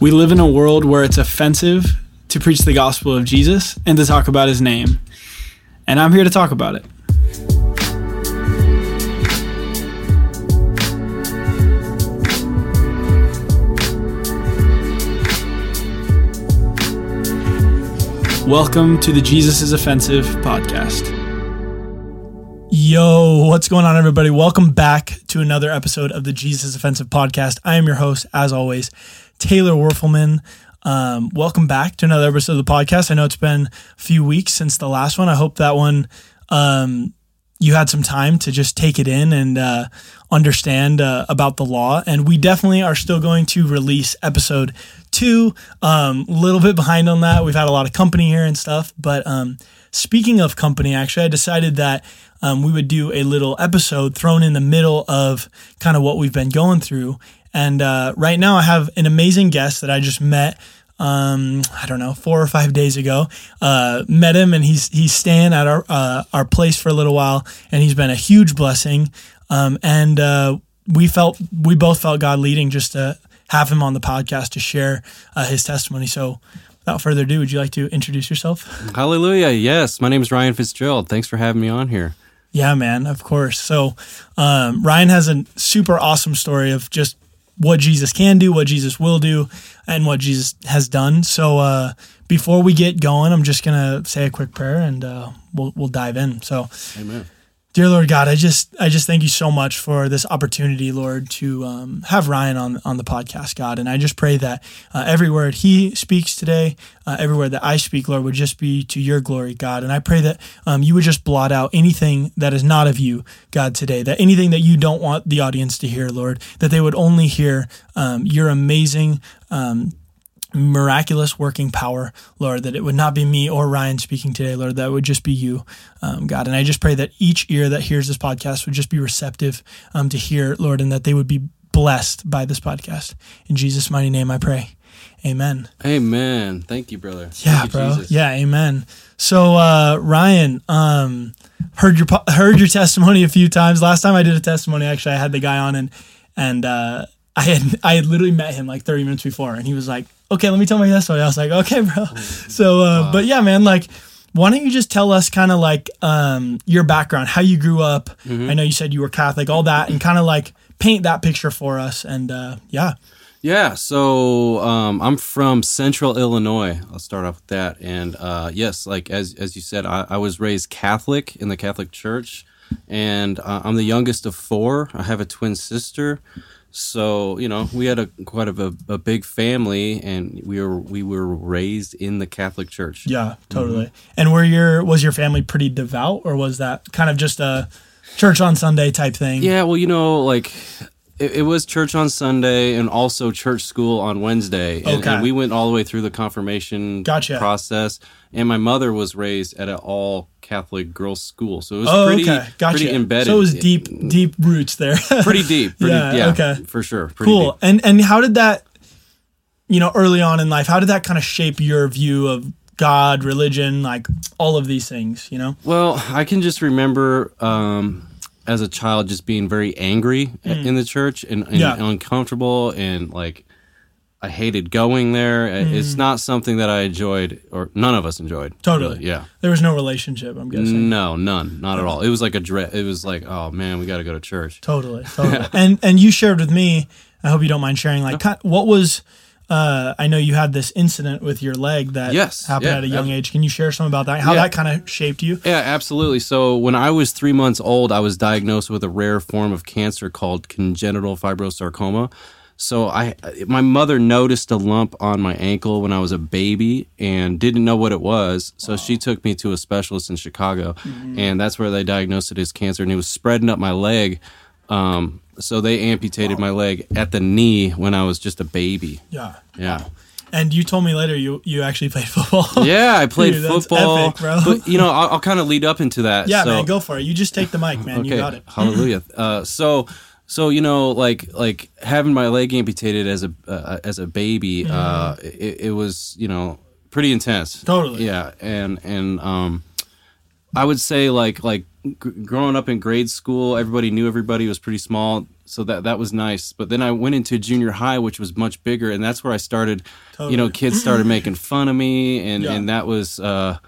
We live in a world where it's offensive to preach the gospel of Jesus and to talk about his name. And I'm here to talk about it. Welcome to the Jesus is Offensive podcast. Yo, what's going on, everybody? Welcome back to another episode of the Jesus Offensive podcast. I am your host, as always, Taylor Werfelman. Um, welcome back to another episode of the podcast. I know it's been a few weeks since the last one. I hope that one um, you had some time to just take it in and uh, understand uh, about the law. And we definitely are still going to release episode two. A um, little bit behind on that. We've had a lot of company here and stuff. But um, speaking of company, actually, I decided that um, we would do a little episode thrown in the middle of kind of what we've been going through. And uh, right now, I have an amazing guest that I just met. Um, I don't know, four or five days ago. Uh, met him, and he's he's staying at our uh, our place for a little while, and he's been a huge blessing. Um, and uh, we felt we both felt God leading just to have him on the podcast to share uh, his testimony. So, without further ado, would you like to introduce yourself? Hallelujah. Yes. My name is Ryan Fitzgerald. Thanks for having me on here. Yeah, man, of course. So, um, Ryan has a super awesome story of just what Jesus can do, what Jesus will do, and what Jesus has done. So, uh, before we get going, I'm just gonna say a quick prayer and uh, we'll we'll dive in. So, Amen. Dear Lord God, I just I just thank you so much for this opportunity, Lord, to um, have Ryan on on the podcast, God, and I just pray that uh, every word he speaks today, uh, every word that I speak, Lord, would just be to your glory, God, and I pray that um, you would just blot out anything that is not of you, God, today, that anything that you don't want the audience to hear, Lord, that they would only hear um, your amazing um, miraculous working power, Lord, that it would not be me or Ryan speaking today, Lord, that would just be you, um, God. And I just pray that each ear that hears this podcast would just be receptive um, to hear, Lord, and that they would be blessed by this podcast. In Jesus' mighty name, I pray. Amen. Amen. Thank you, brother. Yeah, you, bro. Jesus. Yeah, amen. So, uh, Ryan, um, heard your heard your testimony a few times. Last time I did a testimony, actually, I had the guy on and and uh, I had I had literally met him like 30 minutes before, and he was like, "Okay, let me tell my story. I was like, "Okay, bro." So, uh, but yeah, man, like, why don't you just tell us kind of like um, your background, how you grew up? I know you said you were Catholic, all that, and kind of like paint that picture for us. And uh, yeah, Yeah. So um, I'm from Central Illinois. I'll start off with that. And uh, yes, like as as you said, I, I was raised Catholic in the Catholic Church, and uh, I'm the youngest of four. I have a twin sister. So you know, we had a quite of a, a big family, and we were we were raised in the Catholic Church. yeah, mm-hmm. totally. And were your was your family pretty devout, or was that kind of just a church on Sunday type thing? Yeah, well, you know, like it, it was church on Sunday and also church school on Wednesday. And, Okay. and we went all the way through the confirmation Gotcha. process. And my mother was raised at an all Catholic girls' school, so it was Oh, pretty, okay, gotcha. pretty embedded. So it was deep, deep roots there. pretty deep. Pretty, Yeah, yeah, okay. for sure. Pretty cool. deep. And and how did that, you know, early on in life, how did that kind of shape your view of God, religion, like all of these things? You know. Well, I can just remember um, as a child just being very angry in the church and, and Mm. Yeah. uncomfortable and like I hated going there. It's not something that I enjoyed or none of us enjoyed. Mm. Totally. really. Yeah. There was no relationship. I'm guessing. No, none, not at all. It was like a dread. It was like, oh man, we got to go to church. Totally. Totally. and and you shared with me. I hope you don't mind sharing. Like, kind what was? Uh, I know you had this incident with your leg that Yes, happened yeah, at a young ab- age. Can you share some about that? How Yeah. that kind of shaped you? Yeah, absolutely. So when I was three months old, I was diagnosed with a rare form of cancer called congenital fibrosarcoma. So I, my mother noticed a lump on my ankle when I was a baby and didn't know what it was. So she took me to a specialist in Chicago, and that's where they diagnosed it as cancer, and it was spreading up my leg. Um, so they amputated my leg at the knee when I was just a baby. Yeah. Yeah. And you told me later you you actually played football. Yeah, I played Dude, football, epic, bro. but you know, I'll, I'll kind of lead up into that. Yeah, so, man, go for it. You just take the mic, man. You got it. Hallelujah. Uh, so, so you know, like like having my leg amputated as a uh, as a baby, uh, it, it was you know pretty intense. Totally. Yeah, and and um, I would say like like g- growing up in grade school, everybody knew everybody was pretty small, so that that was nice. But then I went into junior high, which was much bigger, and that's where I started. You know, kids started making fun of me, and Yeah. and that was. uh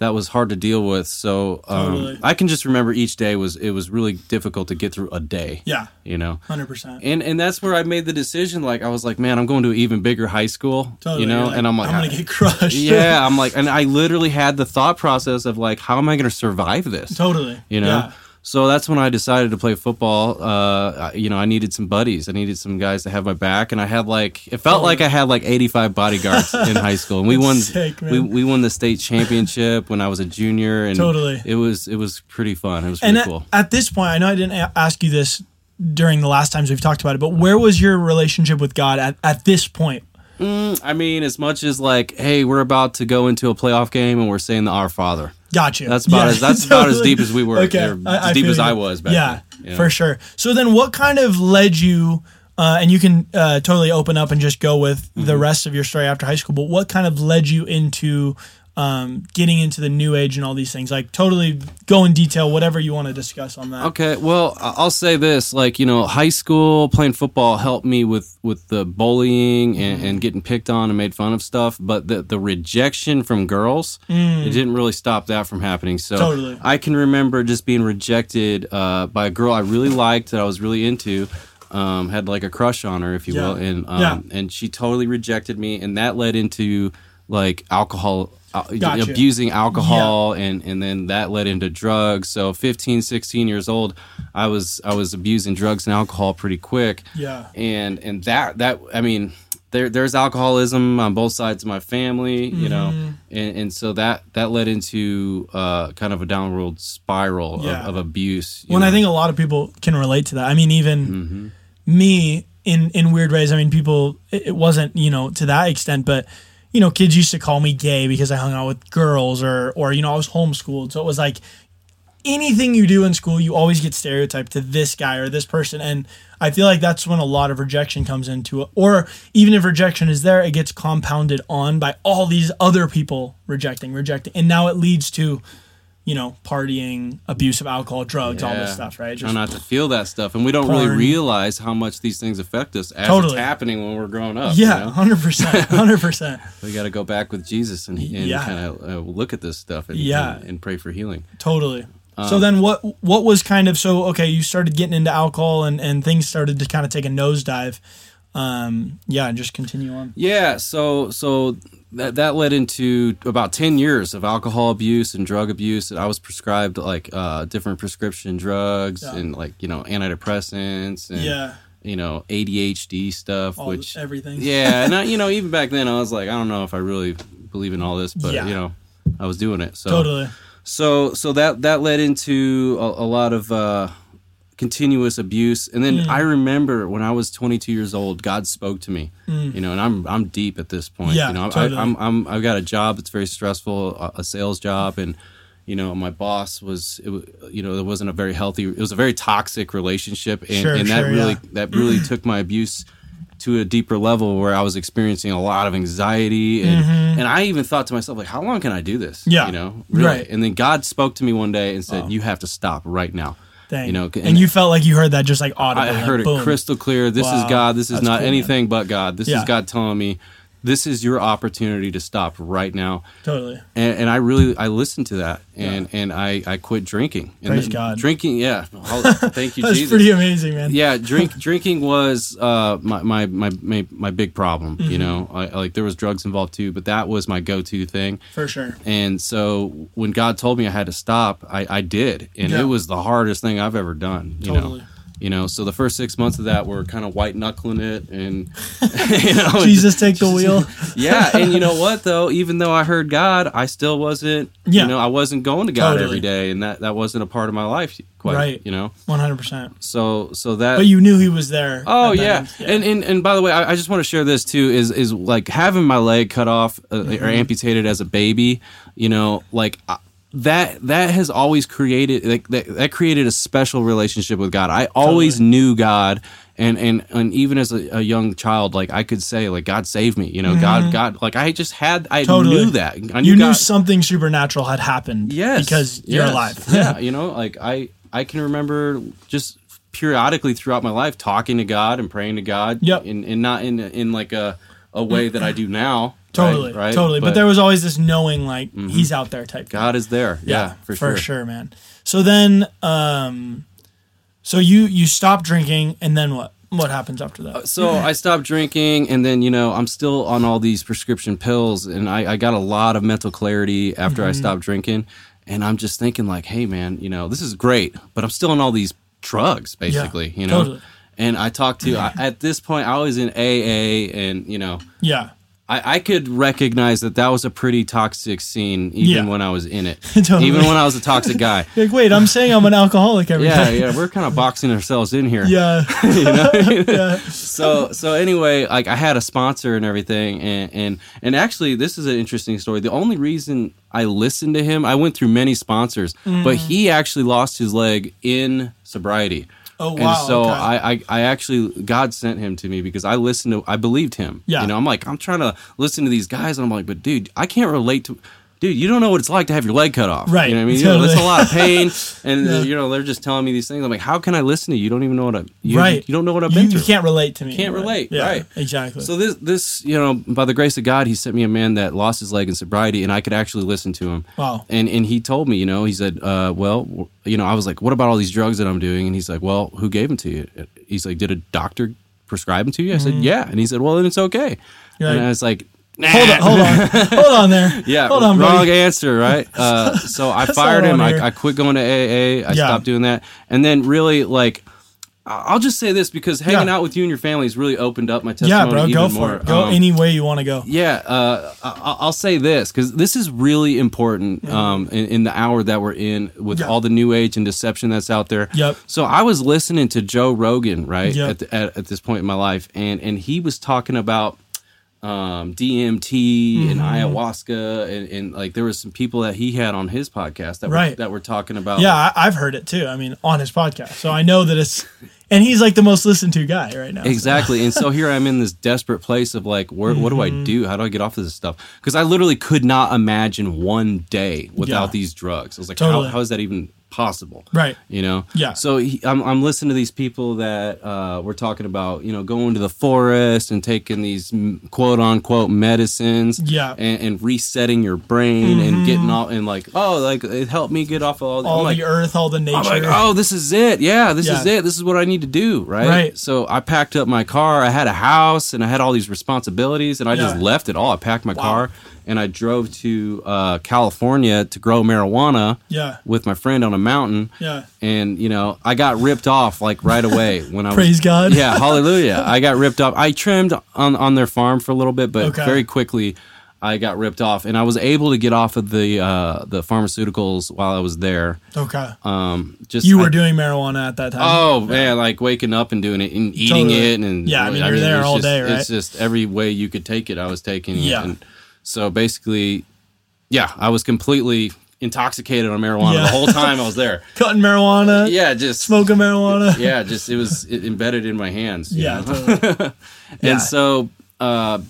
that was hard to deal with. So um, Totally. I can just remember each day was it was really difficult to get through a day. Yeah, You know, hundred percent. and and that's where I made the decision. Like I was like, man, I'm going to an even bigger high school. Totally. You know, like, and I'm like, I'm gonna get crushed. yeah, I'm like, and I literally had the thought process of like, how am I going to survive this? totally. You know. Yeah. So that's when I decided to play football. Uh, you know, I needed some buddies. I needed some guys to have my back, and I had like it felt like I had like 85 bodyguards in high school, and we won. sick, we we won the state championship when I was a junior, and Totally. it was it was pretty fun. It was pretty at, cool. at this point, I know I didn't a- ask you this during the last times we've talked about it, but where was your relationship with God at, at this point? I mean, as much as like, hey, we're about to go into a playoff game, and we're saying the Our Father. Got you. That's about as- that's about as deep as we were, Okay, as deep as you. I was back yeah, then, you for sure. So then, what kind of led you? Uh, and you can uh, totally open up and just go with the Mm-hmm. rest of your story after high school. But what kind of led you into um, getting into the new age and all these things? Like, totally go in detail, whatever you want to discuss on that. Okay, well, I'll say this: like you know, high school playing football helped me with with the bullying Mm-hmm. and, and getting picked on and made fun of stuff. But the the rejection from girls, it didn't really stop that from happening. So Mm. Totally. I can remember just being rejected uh, by a girl I really liked that I was really into. Um, had like a crush on her, if you Yeah. will, and um, Yeah. and she totally rejected me, and that led into like alcohol. Uh, Gotcha. abusing alcohol and and then that led into drugs so 15 16 years old i was i was abusing drugs and alcohol pretty quick Yeah. and and that that i mean there there's alcoholism on both sides of my family you know Mm-hmm. and and so that that led into uh kind of a downward spiral Yeah. of, of abuse When I think a lot of people can relate to that. I mean, even Mm-hmm. me in in weird ways. I mean, people. It wasn't you know to that extent, but you know, kids used to call me gay because I hung out with girls, or or you know, I was homeschooled, so it was like anything you do in school, you always get stereotyped to this guy or this person, and I feel like that's when a lot of rejection comes into it. Or even if rejection is there, it gets compounded on by all these other people rejecting, rejecting, and now it leads to you know, partying, abuse of alcohol, drugs, all this stuff, right? Try not to feel that stuff, and we don't really realize how much these things affect us as Totally. it's happening when we're growing up. you yeah, know? hundred percent, hundred percent, we got to go back with Jesus and, and Yeah. kind of uh, look at this stuff and, Yeah. and, and pray for healing. totally. So then, what what was kind of so okay? You started getting into alcohol, and and things started to kind of take a nosedive. Um, yeah, and just continue on. Yeah, so so that that led into about ten years of alcohol abuse and drug abuse. And I was prescribed like uh, different prescription drugs Yeah. and like you know antidepressants and Yeah, you know ADHD stuff, all which everything. yeah, and I, you know even back then I was like I don't know if I really believe in all this, but Yeah. you know I was doing it. So totally. so so that that led into a, a lot of uh, continuous abuse, and then Mm. I remember when I was 22 years old, God spoke to me. You know, and I'm I'm deep at this point. Mm. Yeah, you know, totally. I, I'm I'm I've got a job that's very stressful, a, a sales job, and you know, my boss was, it, you know, it wasn't a very healthy. It was a very toxic relationship, and, Sure, and that really yeah. that really took my abuse to a deeper level where I was experiencing a lot of anxiety and and I even thought to myself like how long can I do this Mm-hmm. Yeah. you know really Right. and then God spoke to me one day and said Wow. you have to stop right now Dang. you know and, you felt like you heard that just like audibly. I like, heard it boom. crystal clear this Wow. is God this is That's not cool, man. anything but God this Yeah. is God telling me this is your opportunity to stop right now Totally. and, and I really I listened to that and and I I quit drinking and Praise God. drinking yeah I'll- thank you That's Jesus pretty amazing, man. yeah drink drinking was uh my my my my, my big problem Mm-hmm. you know I, like there was drugs involved too but that was my go-to thing For sure. and so when god told me i had to stop i i did and Yeah. it was the hardest thing i've ever done you Totally. know you know so the first six months of that were kind of white knuckling it and you know Jesus, take the wheel. yeah and you know what though even though i heard god i still wasn't Yeah. you know i wasn't going to god Totally. every day and that that wasn't a part of my life quite Right. you know One hundred percent. so so that But you knew he was there. Oh that yeah. and and and by the way, I, I just want to share this too. Is is like having my leg cut off uh, Mm-hmm. or amputated as a baby. You know, like uh, that that has always created like that, that created a special relationship with God. I always knew God. and and and even as a, a young child, like I could say, like God saved me. You know, God, God, like I just had, I Mm-hmm. Totally. knew that. I You knew God, something supernatural had happened. Yes, because you're yes. alive. yeah, you know, like I I can remember just periodically throughout my life talking to God and praying to God. Yep. and, and not in in like a a way that I do now. Totally, right? totally. But, there was always this knowing, like he's out there type. thing. God is there. Yeah, for, sure. man. So then, um, so you you stop drinking, and then what? What happens after that? So I stopped drinking, and then you know I'm still on all these prescription pills, and I, I got a lot of mental clarity after Mm-hmm. I stopped drinking, and I'm just thinking like, hey man, you know this is great, but I'm still on all these drugs, basically, you know. totally. And I talked to I, at this point I was in AA, and you know yeah, I, I could recognize that that was a pretty toxic scene even Yeah. when I was in it, Totally. even when I was a toxic guy. Like wait, I'm saying I'm an alcoholic every Yeah, day. yeah, we're kind of boxing ourselves in here. yeah, you know? yeah. so so anyway, like I had a sponsor and everything, and and and actually, this is an interesting story. The only reason I listened to him, I went through many sponsors, Mm. but he actually lost his leg in sobriety. Oh And so okay. I, I, I actually God sent him to me because I listened to I believed him. Yeah. You know, I'm like, I'm trying to listen to these guys and I'm like, but dude, I can't relate to dude, you don't know what it's like to have your leg cut off. Right, You know what I mean? You know, that's a lot of pain. And Yeah. you know, they're just telling me these things. I'm like, how can I listen to you? You don't even know what I you, Right. you don't know what I've you, been you through. can't relate to me. Can't relate, Yeah, right. Exactly. So this this you know by the grace of God he sent me a man that lost his leg in sobriety and I could actually listen to him. Wow. And and he told me you know he said uh, well you know I was like what about all these drugs that I'm doing and he's like well who gave them to you? He's like did a doctor prescribe them to you? I said yeah and he said well then it's okay. You're and I was like nah. hold on, hold on, hold on there. Yeah, hold on, wrong buddy. answer, right? Uh, so I fired him. I. I quit going to AA. I Yeah. stopped doing that, and then really like. I'll just say this because hanging Yeah. out with you and your family has really opened up my testimony. Yeah, bro, even go for more. it. Go Um, any way you want to go. yeah, uh, I- I'll say this because this is really important um, in, in the hour that we're in with Yeah. all the new age and deception that's out there. Yep. So I was listening to Joe Rogan right Yep. at, the, at at this point in my life, and and he was talking about um, DMT and Mm-hmm. ayahuasca, and, and like there was some people that he had on his podcast that were, that were talking about Yeah, I, I've heard it too. I mean, on his podcast, so I know that it's, and he's like the most listened to guy right now. so- Exactly. And so here I'm in this desperate place of like, where, what do I Mm-hmm. do? How do I get off of this stuff? Because I literally could not imagine one day without Yeah. these drugs. I was like, Totally. how, how is that even possible? Right. You know? Yeah. So he, I'm, I'm listening to these people that uh, were talking about, you know, going to the forest and taking these quote unquote medicines. Yeah. Mm-hmm. And, and resetting your brain and getting all, and like, oh, like it helped me get off of all, All like, the earth, all the nature. I'm like, oh, this is it. Yeah, this is it. This is what I need to do. Right. Right. So I packed up my car. I had a house and I had all these responsibilities, and I just left it all. I packed my car and I drove to uh, California to grow marijuana yeah, with my friend on a mountain. yeah. And you know, I got ripped off like right away when I was. Praise God. Yeah, hallelujah. I got ripped off. I trimmed on on their farm for a little bit, but Okay. very quickly I got ripped off, and I was able to get off of the uh, the pharmaceuticals while I was there. Okay. Um, just You I- were doing marijuana at that time. Oh man, like waking up and doing it and eating Totally. it and Yeah, I mean, you're there all just- day, right? It's just every way you could take it, I was taking it. Yeah. And so basically, yeah, I was completely intoxicated on marijuana Yeah. the whole time I was there. Cutting marijuana. Yeah, just Smoking marijuana. yeah, just it was it embedded in my hands. Yeah. totally. Yeah. And so uh,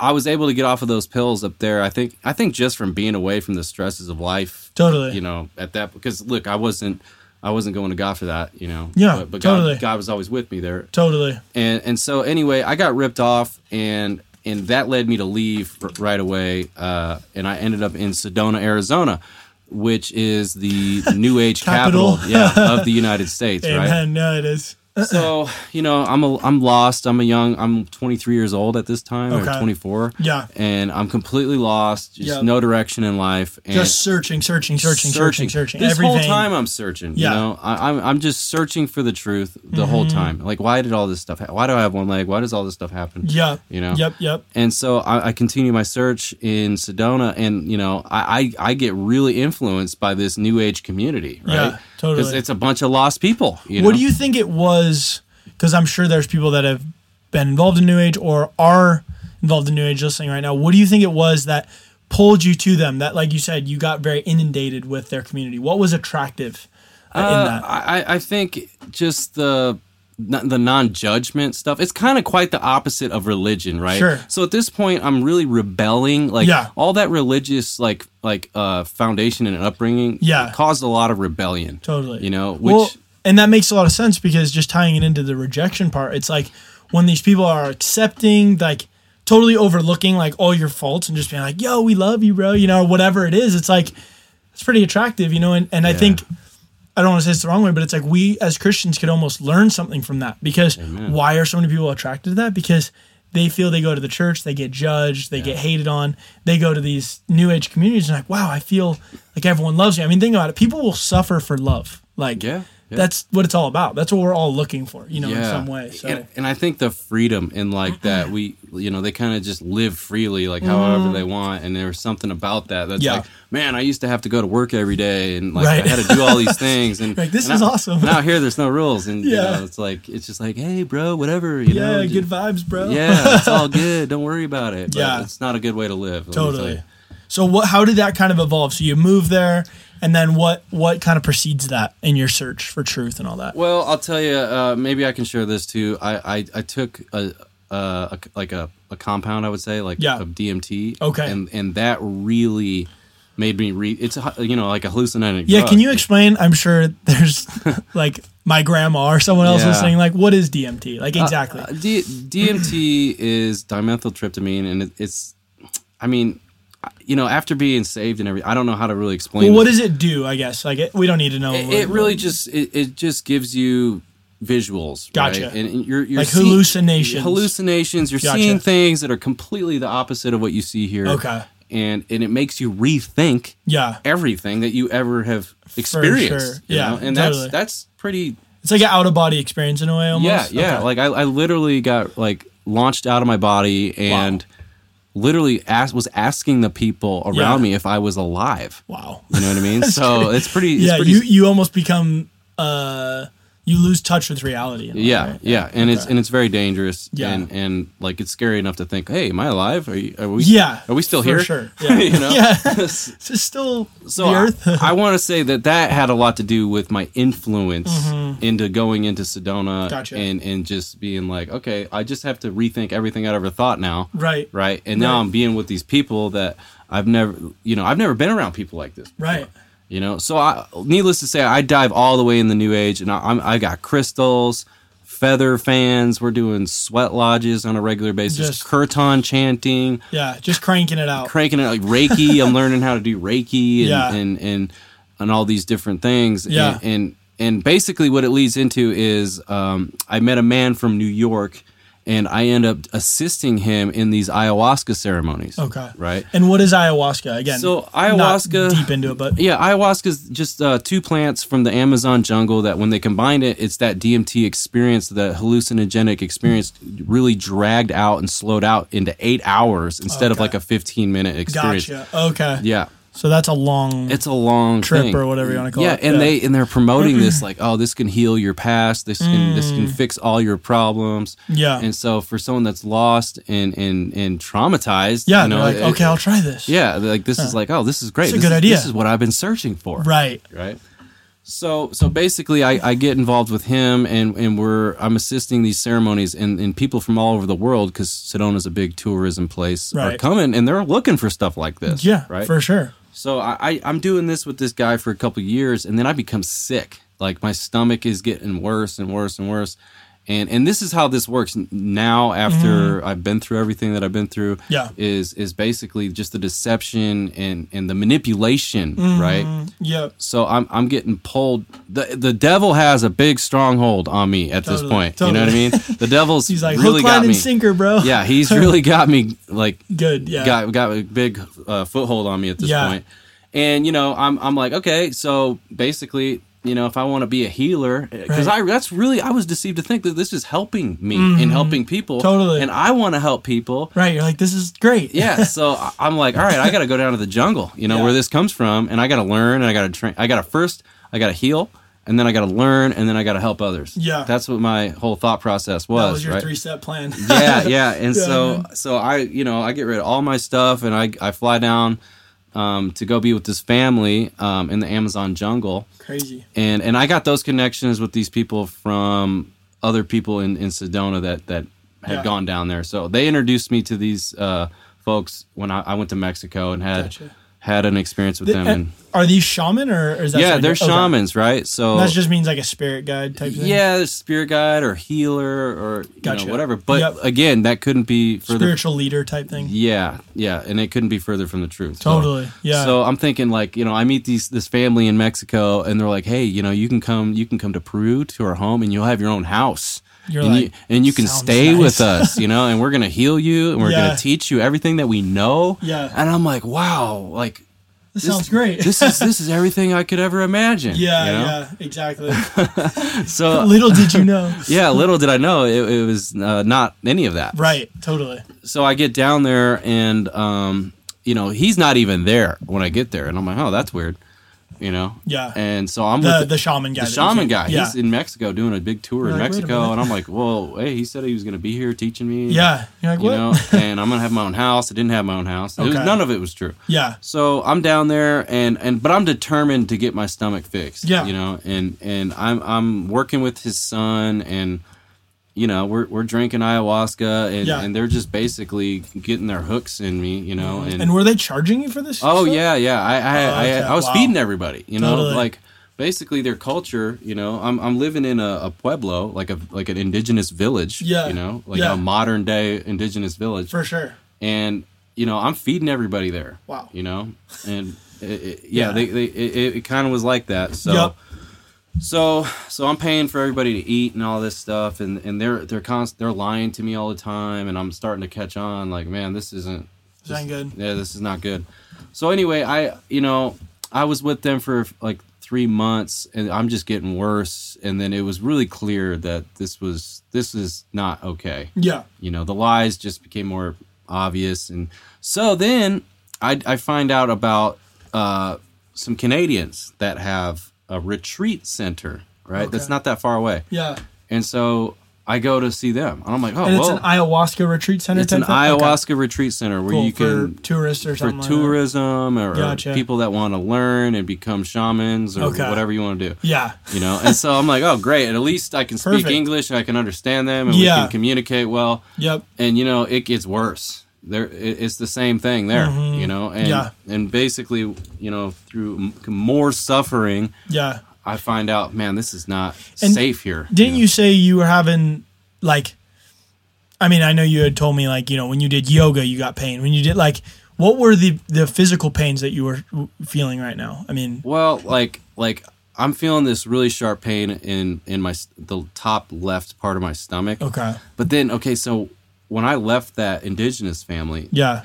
I was able to get off of those pills up there. I think I think just from being away from the stresses of life. Totally. You know, at that because look, I wasn't I wasn't going to God for that. You know. Yeah, But, but totally. God, God was always with me there. Totally. And and so anyway, I got ripped off and. And that led me to leave right away, uh, and I ended up in Sedona, Arizona, which is the New Age Capital. capital, yeah, of the United States, right? Amen. No, it is. so you know i'm a, i'm lost i'm a young i'm 23 years old at this time Okay. or 24 Yeah. and i'm completely lost just Yep. no direction in life and Just searching, searching, searching, searching, searching. this Every whole time i'm searching Yeah. Mm-hmm. you know I, i'm i'm just searching for the truth the whole time like why did all this stuff ha- why do i have one leg why does all this stuff happen Yeah. you know Yep. Yep. and so I, I continue my search in Sedona, and you know, I, I, I get really influenced by this new age community, right? Yeah, totally. Because it's a bunch of lost people. You What do you think it was? Because I'm sure there's people that have been involved in New Age or are involved in New Age listening right now. What do you think it was that pulled you to them? That, like you said, you got very inundated with their community. What was attractive uh, in that? I, I think just the the non-judgment stuff. It's kind of quite the opposite of religion, right? Sure. So at this point, I'm really rebelling. Like Yeah. all that religious like like uh, foundation and upbringing, Yeah. caused a lot of rebellion. Totally. You know, which well, and that makes a lot of sense because just tying it into the rejection part, it's like when these people are accepting, like totally overlooking like all your faults and just being like, "Yo, we love you, bro," you know, or whatever it is. It's like it's pretty attractive, you know. And and I think I don't want to say it's the wrong way, but it's like we as Christians could almost learn something from that because why are so many people attracted to that? Because they feel they go to the church, they get judged, they get hated on. They go to these new age communities and like, wow, I feel like everyone loves me. I mean, think about it. People will suffer for love. Like, Yeah, yeah. that's what it's all about. That's what we're all looking for, you know, in some way. So, And, and I think the freedom in like that we you know they kind of just live freely like however they want and there's something about that that's Mm. Yeah. like man I used to have to go to work every day and like Right. I had to do all these things and Like, this and is I- awesome. Now here there's no rules and you Yeah. know, it's like it's just like hey bro whatever you yeah, know good just- vibes, bro. yeah it's all good don't worry about it But Yeah. it's not a good way to live let me tell totally. So, what? How did that kind of evolve? So, you move there, and then what? What kind of precedes that in your search for truth and all that? Well, I'll tell you. Uh, maybe I can share this too. I I, I took a, a, a like a, a compound. I would say like Yeah. of DMT. Okay. and and that really made me read. It's you know like a hallucinogenic. Yeah, drug. can you explain? I'm sure there's like my grandma or someone else Yeah. listening. Like, what is DMT? Like, exactly. Uh, D- DMT is dimethyltryptamine, and it, it's. I mean, you know, after being saved and everything, I don't know how to really explain. well, what this. does it do? I guess like it, we don't need to know. It, it really just it, it just gives you visuals, Gotcha. right? And, you're, you're Like seeing- hallucinations. Hallucinations. You're Gotcha. seeing things that are completely the opposite of what you see here. Okay. And and it makes you rethink yeah. everything that you ever have experienced. sure. Yeah, know? And totally. that's that's pretty. It's like an out of body experience in a way. Almost. yeah. Okay. Like I, I literally got like launched out of my body and literally asked, was asking the people around Yeah. me if I was alive. wow. You know what I mean? so it's pretty. It's yeah, pretty, you you almost become uh you lose touch with reality. in a way, Yeah, right? yeah, and it's and it's very dangerous. Yeah. and and like it's scary enough to think, hey, am I alive? Are you? Are we? Yeah, are we still for here? sure. Yeah. you know. Yeah. It's still So the I, earth. I want to say that that had a lot to do with my influence into going into Sedona Mm-hmm. Gotcha. and and just being like, okay, I just have to rethink everything I'd ever thought now, right. right? And now I'm being with these people that I've never, you know, I've never been around people like this. Right. You know, so I, needless to say, I dive all the way in the new age, and I, I'm, I got crystals, feather fans. We're doing sweat lodges on a regular basis, Just- kirtan chanting, Yeah, just cranking it out. cranking it like Reiki. I'm learning how to do Reiki and Yeah. and, and and all these different things. Yeah. And, and and basically, what it leads into is um, I met a man from New York, and I end up assisting him in these ayahuasca ceremonies. Okay. Right. And what is ayahuasca again? So ayahuasca- deep into it, but Yeah, ayahuasca is just uh, two plants from the Amazon jungle that, when they combine it, it's that DMT experience, the hallucinogenic experience, really dragged out and slowed out into eight hours instead of like a 15 minute experience. gotcha. Okay. Yeah. So that's a long. It's a long Trip thing. or whatever you wanna call yeah, it. and Yeah. they and they're promoting this like, oh, this can heal your past. This can this can fix all your problems. Mm. Yeah. And so for someone that's lost and and and traumatized, yeah. you know, they're like, it- okay, I'll try this. yeah, like this is like, oh, this is great. It's a this good is, idea. This is what I've been searching for. Right. Right. So so basically, I, I get involved with him, and and we're I'm assisting these ceremonies, and, and people from all over the world because Sedona's a big tourism place right. are coming, and they're looking for stuff like this. Yeah. Right. For sure. So I, I I'm doing this with this guy for a couple years, and then I become sick. Like my stomach is getting worse and worse and worse. And and this is how this works now. After I've been through everything that I've been through. Yeah. is is basically just the deception and and the manipulation, Mm-hmm. right? Yep. So I'm I'm getting pulled. the The devil has a big stronghold on me at this Totally, point. You know what I mean? The devil's He's like really hook, line, got me. and sinker, bro. Yeah, he's really got me like Good. Yeah. got got a big uh, foothold on me at this Yeah. point. And you know, I'm I'm like, okay, so basically, you know, if I want to be a healer, because Right. I that's really I was deceived to think that this is helping me and helping people, Mm-hmm. Totally. and I want to help people. Right. You're like, this is great. Yeah, so I'm like, all right, I got to go down to the jungle, you know, Yeah. where this comes from, and I got to learn, and I got to train. I got to first, I got to heal, and then I got to learn, and then I got to help others. Yeah. that's what my whole thought process was. that was your right? three step plan. yeah, yeah. And Yeah, so man. so I you know I get rid of all my stuff and I I fly down um, to go be with this family um, in the Amazon jungle Crazy. and and I got those connections with these people from other people in, in Sedona that that had Yeah. gone down there. So they introduced me to these uh, folks when I, I went to Mexico and had Gotcha. Had an experience with The- them. uh, And are these shaman or is that yeah, they're? Okay. shamans, right? So That just means like a spirit guide type thing. yeah, spirit guide or healer or you Gotcha. know whatever. But Yep. again, that couldn't be further. spiritual leader type thing. Yeah, yeah, and it couldn't be further from the truth. So- Totally. Yeah. So I'm thinking like, you know, I meet these this family in Mexico and they're like, "Hey, you know, you can come you can come to Peru to our home and you'll have your own house." You're and like, you and you can stay nice." with us, you know, and we're going to heal you and we're Yeah. going to teach you everything that we know. Yeah. And I'm like, "Wow, like this sounds great. this is this is everything I could ever imagine." yeah, you know? yeah, exactly. So Little did you know. yeah, little did I know it, it was uh, not any of that. Right. Totally. so I get down there and um, you know, he's not even there when I get there and I'm like, "Oh, that's weird." You know? Yeah. And so I'm The with the shaman guy. the shaman guy. Yeah. He's in Mexico doing a big tour You're in like, Mexico, and I'm like, "Well, hey, he said he was going to be here teaching me." yeah. You're like you what? know, and I'm going to have my own house. I didn't have my own house. It was, Okay. none of it was true. yeah. So I'm down there, and and but I'm determined to get my stomach fixed. Yeah. you know, and and I'm I'm working with his son, and you know we're we're drinking ayahuasca, and Yeah. and they're just basically getting their hooks in me, you know, and, And were they charging you for this? oh stuff? yeah, yeah, I I, Oh, I. I was Wow. feeding everybody, you know, Totally. like basically their culture, you know. I'm I'm living in a, a pueblo, like a like an indigenous village, Yeah. you know, like Yeah. a modern day indigenous village, For sure. and you know i'm feeding everybody there Wow. you know and it, it, yeah, Yeah. they, they it, it kind of was like that so Yep. So so i'm paying for everybody to eat and all this stuff and and they're they're const- they're lying to me all the time and i'm starting to catch on like man this isn't This ain't good. yeah this is not good so anyway i you know i was with them for like three months and i'm just getting worse and then it was really clear that this was this is not okay Yeah. you know the lies just became more obvious and so then i, I find out about uh, some canadians that have a retreat center right that's not that far away Yeah. and so i go to see them and i'm like oh And it's an ayahuasca retreat center. it's an thing? Okay. ayahuasca retreat center where Cool, you can for tourists or for something. like tourism or, Gotcha. people that want to learn and become shamans or Okay. whatever you want to do Yeah. you know and so i'm like oh great at least i can speak Perfect. english and i can understand them and Yeah. we can communicate well Yep. and you know it gets worse there it's the same thing there you know and Mm-hmm. Yeah. and basically you know through more suffering Yeah. i find out man this is not And safe here Didn't know? you say you were having like? I mean, I know you had told me like you know when you did yoga you got pain. When you did like, what were the the physical pains that you were feeling right now? I mean, well like like i'm feeling this really sharp pain in in my the top left part of my stomach okay, but then okay so when i left that indigenous family yeah,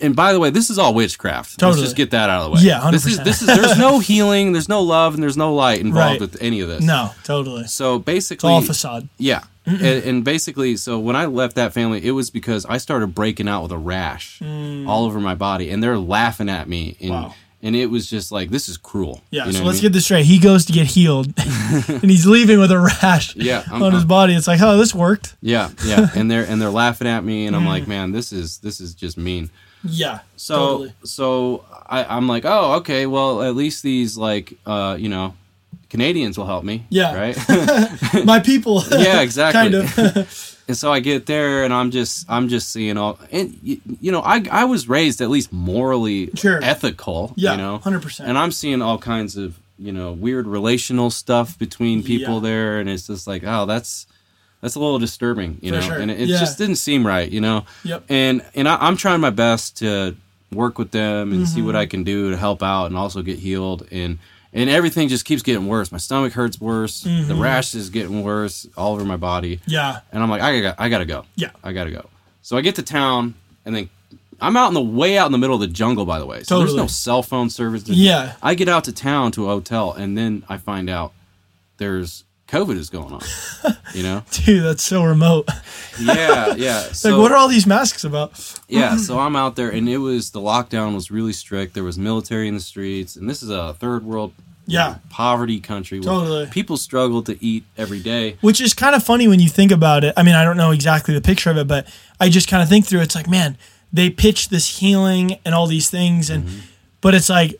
and by the way, this is all witchcraft. Totally. Let's just get that out of the way. Yeah, This is 100%. this is there's no healing, there's no love, and there's no light involved Right. with any of this. no, totally. So basically, all facade. yeah, and, and basically, so when I left that family, it was because I started breaking out with a rash all over my body, and they're laughing at me, and Mm. Wow. And it was just like this is cruel. Yeah. You know so let's I mean? get this straight. He goes to get healed, and he's leaving with a rash Yeah, I'm- on his I'm- body. It's like, oh, this worked. Yeah, yeah, and they're and they're laughing at me, and I'm Mm. like, man, this is this is just mean. Yeah. So totally. so I, I'm like, oh, okay, well, at least these like uh, you know, Canadians will help me. Yeah. Right. my people. yeah, exactly. kind of. And so I get there, and I'm just I'm just seeing all, and you, you know, I I was raised at least morally Sure. ethical. Yeah, You know, 100%. And I'm seeing all kinds of you know weird relational stuff between people Yeah. there, and it's just like, oh, that's. That's a little disturbing, you For know, sure. and it, Yeah. just didn't seem right, you know. Yep. And and I, I'm trying my best to work with them and see Mm-hmm. what I can do to help out and also get healed. And and everything just keeps getting worse. My stomach hurts worse. Mm-hmm. The rash is getting worse all over my body. Yeah. And I'm like, I got, I gotta go. Yeah. I gotta go. So I get to town, and then I'm out in the way out in the middle of the jungle. By the way, so there's no cell phone service. Yeah. I get out to town to a hotel, and then I find out there's COVID is going on. You know? Dude, that's so remote. Yeah, yeah. So, like, what are all these masks about? yeah, so I'm out there, and it was the lockdown was really strict. There was military in the streets, and this is a third world, Yeah. poverty country. where Totally. people struggle to eat every day. Which is kind of funny when you think about it. I mean, I don't know exactly the picture of it, but I just kind of think through. It's like, man, they pitch this healing and all these things, and Mm-hmm. but it's like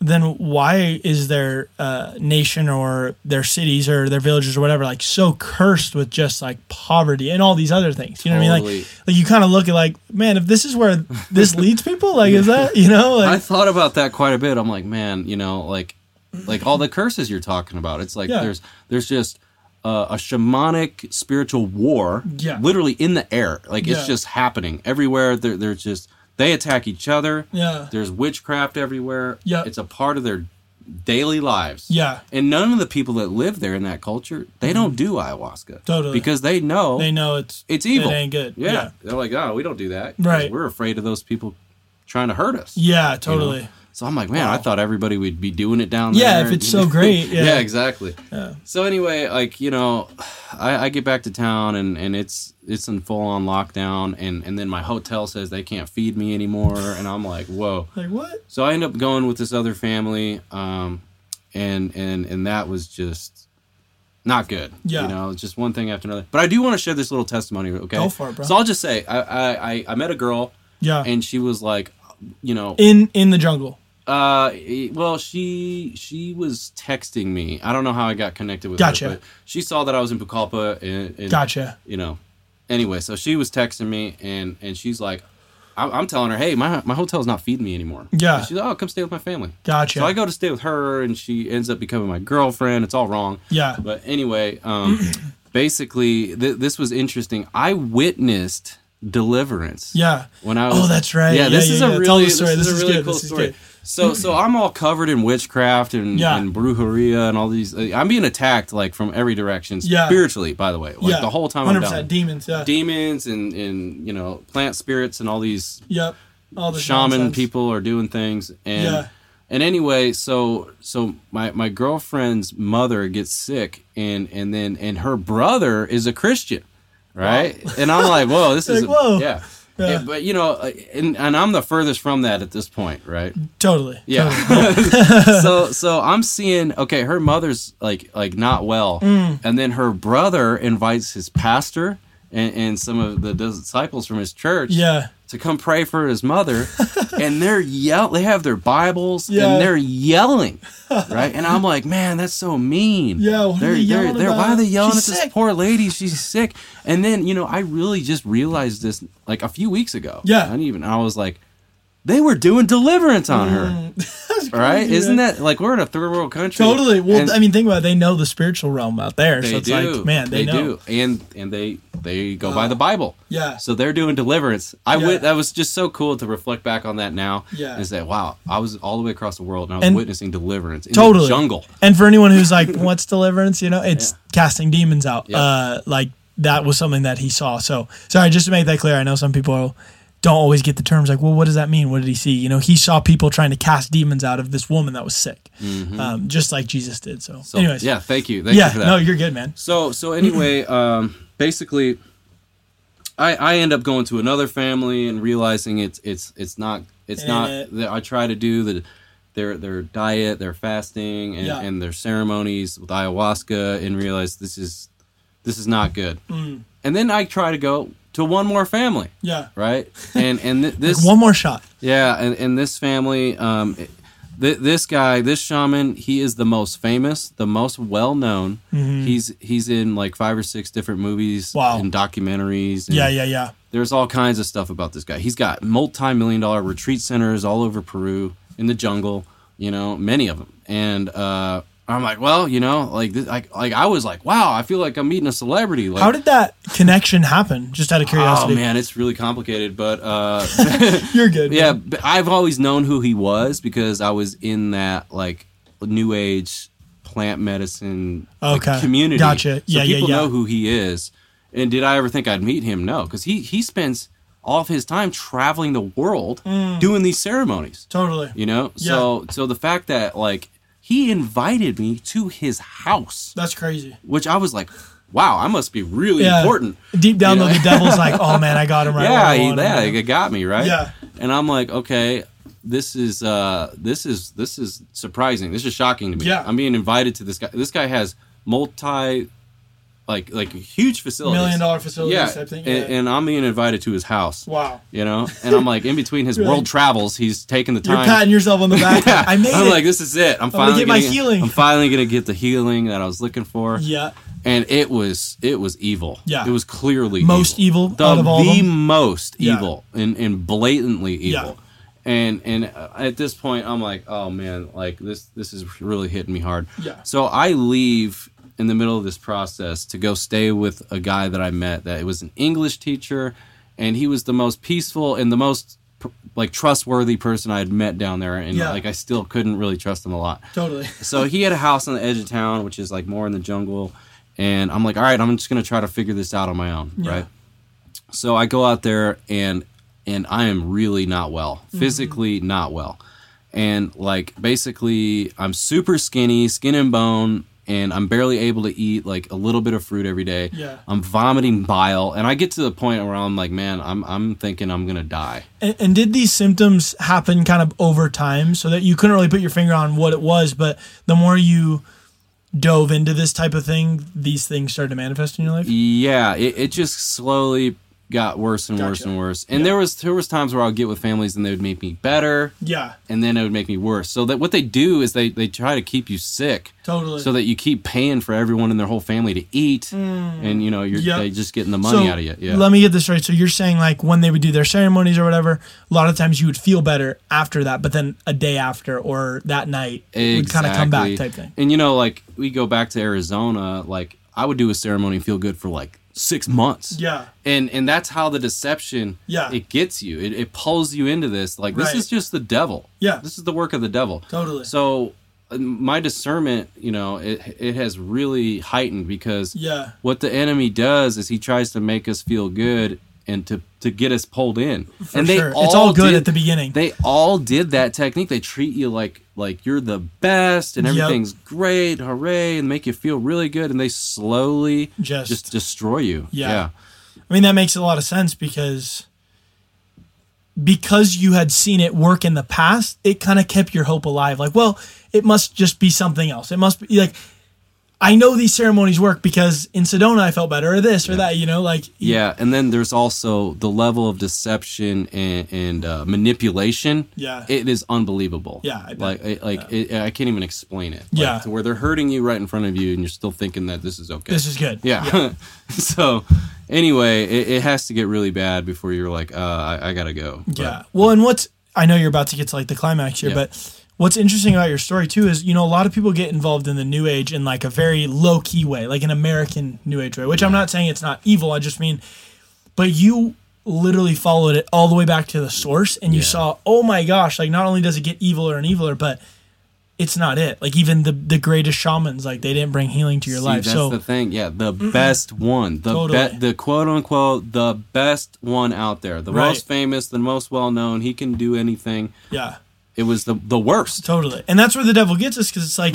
then why is their uh, nation or their cities or their villages or whatever like so cursed with just like poverty and all these other things? You know what I mean? Like, like you kind of look at like, man, if this is where this leads people, like, is that you know? I thought about that quite a bit. I'm like, man, you know, like, like all the curses you're talking about. It's like Yeah. there's there's just uh, a shamanic spiritual war, Yeah. literally in the air. Like Yeah. it's just happening everywhere. There, there's just they attack each other. yeah, There's witchcraft everywhere. Yeah. it's a part of their daily lives. yeah, And none of the people that live there in that culture, they mm-hmm. don't do ayahuasca. Totally. Because they know they know it's it's evil. It ain't good. Yeah. yeah, They're like, oh, we don't do that. Right. We're afraid of those people trying to hurt us. Yeah, you know? So I'm like, man, I thought everybody would be doing it down there. Yeah, if it's so great. Yeah, yeah. exactly. Yeah. So anyway, like you know, I, I get back to town and, and it's it's in full on lockdown, and and then my hotel says they can't feed me anymore, and I'm like, whoa. Like what? So I end up going with this other family, um, and and and that was just not good. Yeah. you know, it's just one thing after another. But I do want to share this little testimony. Okay, Go for it, bro. So I'll just say, I I, I, I met a girl, Yeah, and she was like, you know, in in the jungle. uh, well, she she was texting me. I don't know how I got connected with Gotcha. her, but she saw that I was in Pucallpa, and, and Gotcha. you know. Anyway, so she was texting me, and and she's like, I'm, I'm telling her, hey, my my hotel's not feeding me anymore. Yeah. And she's like, oh, come stay with my family. Gotcha. So I go to stay with her, and she ends up becoming my girlfriend. It's all wrong. yeah. But anyway, um, basically, th- this was interesting. I witnessed deliverance Yeah. when I oh, was. Oh, that's right. Yeah, this Yeah, is yeah, a really the this story. is a really good. cool story. good. So so I'm all covered in witchcraft and, Yeah. and brujeria and all these. Uh, I'm being attacked like from every direction Yeah. spiritually. By the way, like yeah. the whole time I'm 100% down. demons. Yeah. Demons and and you know plant spirits and all these yep. All the shaman people are doing things and Yeah. and anyway so so my my girlfriend's mother gets sick and and then and her brother is a christian right and i'm like whoa this is Like, whoa. yeah. Yeah. Yeah, but you know uh, and, and i'm the furthest from that at this point right Totally. yeah Totally. so so i'm seeing okay her mother's like like not well Mm. and then her brother invites his pastor and, and some of the disciples from his church Yeah. To come pray for his mother, and they're yell. They have their Bibles Yeah. and they're yelling, right? And I'm like, man, that's so mean. Yeah, what they're, they they're, Why are they yelling She's at this poor lady? She's sick. And then you know, I really just realized this like a few weeks ago. Yeah. I didn't even. I was like, they were doing deliverance on her, That's right? Isn't that like we're in a third world country? Totally. Well, I mean, think about it. They know the spiritual realm out there. they so it's do. like, man, they, know. do, and and they they go by the Bible. Yeah. So they're doing deliverance. I Yeah. wit- that was just so cool to reflect back on that now. Yeah. Is that wow? I was all the way across the world and I was And- witnessing deliverance in Totally. the jungle. And for anyone who's like, what's deliverance? You know, it's casting demons out. Yeah. Uh, like that was something that he saw. So sorry, just to make that clear, I know some people don't always get the terms like, well, what does that mean? What did he see? You know, he saw people trying to cast demons out of this woman that was sick, um, just like Jesus did. So, Mm-hmm. So anyways, yeah, thank you. Thank yeah, you for that. no, you're good, man. So so anyway, um, basically, I I end up going to another family and realizing it's it's it's not it's Ain't not. that I try to do the their their diet, their fasting, and, Yeah. and their ceremonies with ayahuasca, and realize this is this is not good. Mm. And then I try to go to one more family, Yeah, right? And and th- this like one more shot. yeah, and, and this family, um, th- this guy, this shaman, he is the most famous, the most well known. He's he's in like five or six different movies Mm-hmm. Wow. and documentaries. and Yeah, yeah, yeah. There's all kinds of stuff about this guy. He's got multi million dollar retreat centers all over Peru in the jungle. You know, many of them. And uh, I'm like, well, you know, like this, like like I was like, wow, I feel like I'm meeting a celebrity. Like, How did that connection happen? Just out of curiosity. Oh man, it's really complicated, but uh, You're good. yeah, but I've always known who he was because I was in that like new age plant medicine like, community. Gotcha. So Yeah, yeah, people yeah. know who he is. And did I ever think I'd meet him? No, because he he spends all of his time traveling the world doing these ceremonies. Totally. You know, so so the fact that like he invited me to his house, That's crazy. which I was like, wow, I must be really Yeah. important. Deep down, You though, the devil's like, "Oh man, I got him right." yeah, he, yeah, him." it got me right. Yeah. and I'm like, okay, this is uh, this is this is surprising. This is shocking to me. Yeah. I'm being invited to this guy. This guy has multi like like huge facilities, Million dollar facilities yeah, type thing. And, Yeah. and I'm being invited to his house. wow. You know, and I'm like in between his world travels, he's taking the time. You're patting yourself on the back. Yeah. I made I'm it. like, this is it. I'm gonna finally get my gonna healing. I'm finally gonna get the healing that I was looking for. yeah. And it was it was evil. Yeah. It was clearly Most evil The, out of all the most Yeah. evil and, and blatantly evil. Yeah. evil. And and uh, at this point I'm like, oh man, like this this is really hitting me hard. Yeah. So I leave in the middle of this process to go stay with a guy that I met that it was an English teacher and he was the most peaceful and the most like trustworthy person I had met down there and Yeah. like I still couldn't really trust him a lot. Totally. So he had a house on the edge of town, which is like more in the jungle. And I'm like, all right, I'm just gonna try to figure this out on my own, Yeah. right? So I go out there and and I am really not well, Mm-hmm. physically not well, and like basically I'm super skinny, skin and bone, and I'm barely able to eat like a little bit of fruit every day. Yeah. I'm vomiting bile, and I get to the point where I'm like, man, I'm I'm thinking I'm gonna die. And, and did these symptoms happen kind of over time so that you couldn't really put your finger on what it was, but the more you dove into this type of thing, these things started to manifest in your life? Yeah, it, it just slowly got worse and worse and worse. And Yeah. there was there was times where I'd get with families and they would make me better, Yeah, and then it would make me worse. So that what they do is they they try to keep you sick, totally. so that you keep paying for everyone in their whole family to eat, and you know you're Mm. Yep. they just getting the money So, out of you. Yeah. Let me get this right. So you're saying like when they would do their ceremonies or whatever, a lot of times you would feel better after that, but then a day after or that night it would kind of come back type thing. And you know, like we go back to Arizona, like I would do a ceremony and feel good for like six months. Yeah. And and that's how the deception Yeah. it gets you. It, it pulls you into this. Like this is just the devil. Yeah. This is the work of the devil. Totally. So uh, my discernment, you know, it it has really heightened because Yeah. what the enemy does is he tries to make us feel good and to to get us pulled in. For and they sure. all it's all good did- at the beginning. they all did that technique. They treat you like like you're the best and Yep. everything's great, hooray, and make you feel really good. And they slowly Just- just, destroy you. Yeah. I mean, that makes a lot of sense because because you had seen it work in the past, it kind of kept your hope alive. Like, well, it must just be something else. It must be like I know these ceremonies work because in Sedona I felt better, or this or that. You know, like Yeah, and then there's also the level of deception and, and uh, manipulation. Yeah. it is unbelievable. Yeah, I like it, like It, I can't even explain it. Like, Yeah. to where they're hurting you right in front of you, and you're still thinking that this is okay. this is good. Yeah. so anyway, it, it has to get really bad before you're like, uh, I, I gotta go. But- Yeah. Well, and what's I know you're about to get to like the climax here, Yeah. but what's interesting about your story too is you know a lot of people get involved in the new age in like a very low key way, like an American new age way, which I'm not saying it's not evil. I just mean, but you literally followed it all the way back to the source, and you Yeah. saw, oh my gosh, like not only does it get eviler and eviler, but it's not it. Like even the the greatest shamans, like they didn't bring healing to your See, life. that's So the thing. Yeah, the best one, the Totally. be- the quote unquote the best one out there, the Right. most famous, the most well known. He can do anything. yeah. It was the the worst. Totally. And that's where the devil gets us because it's like,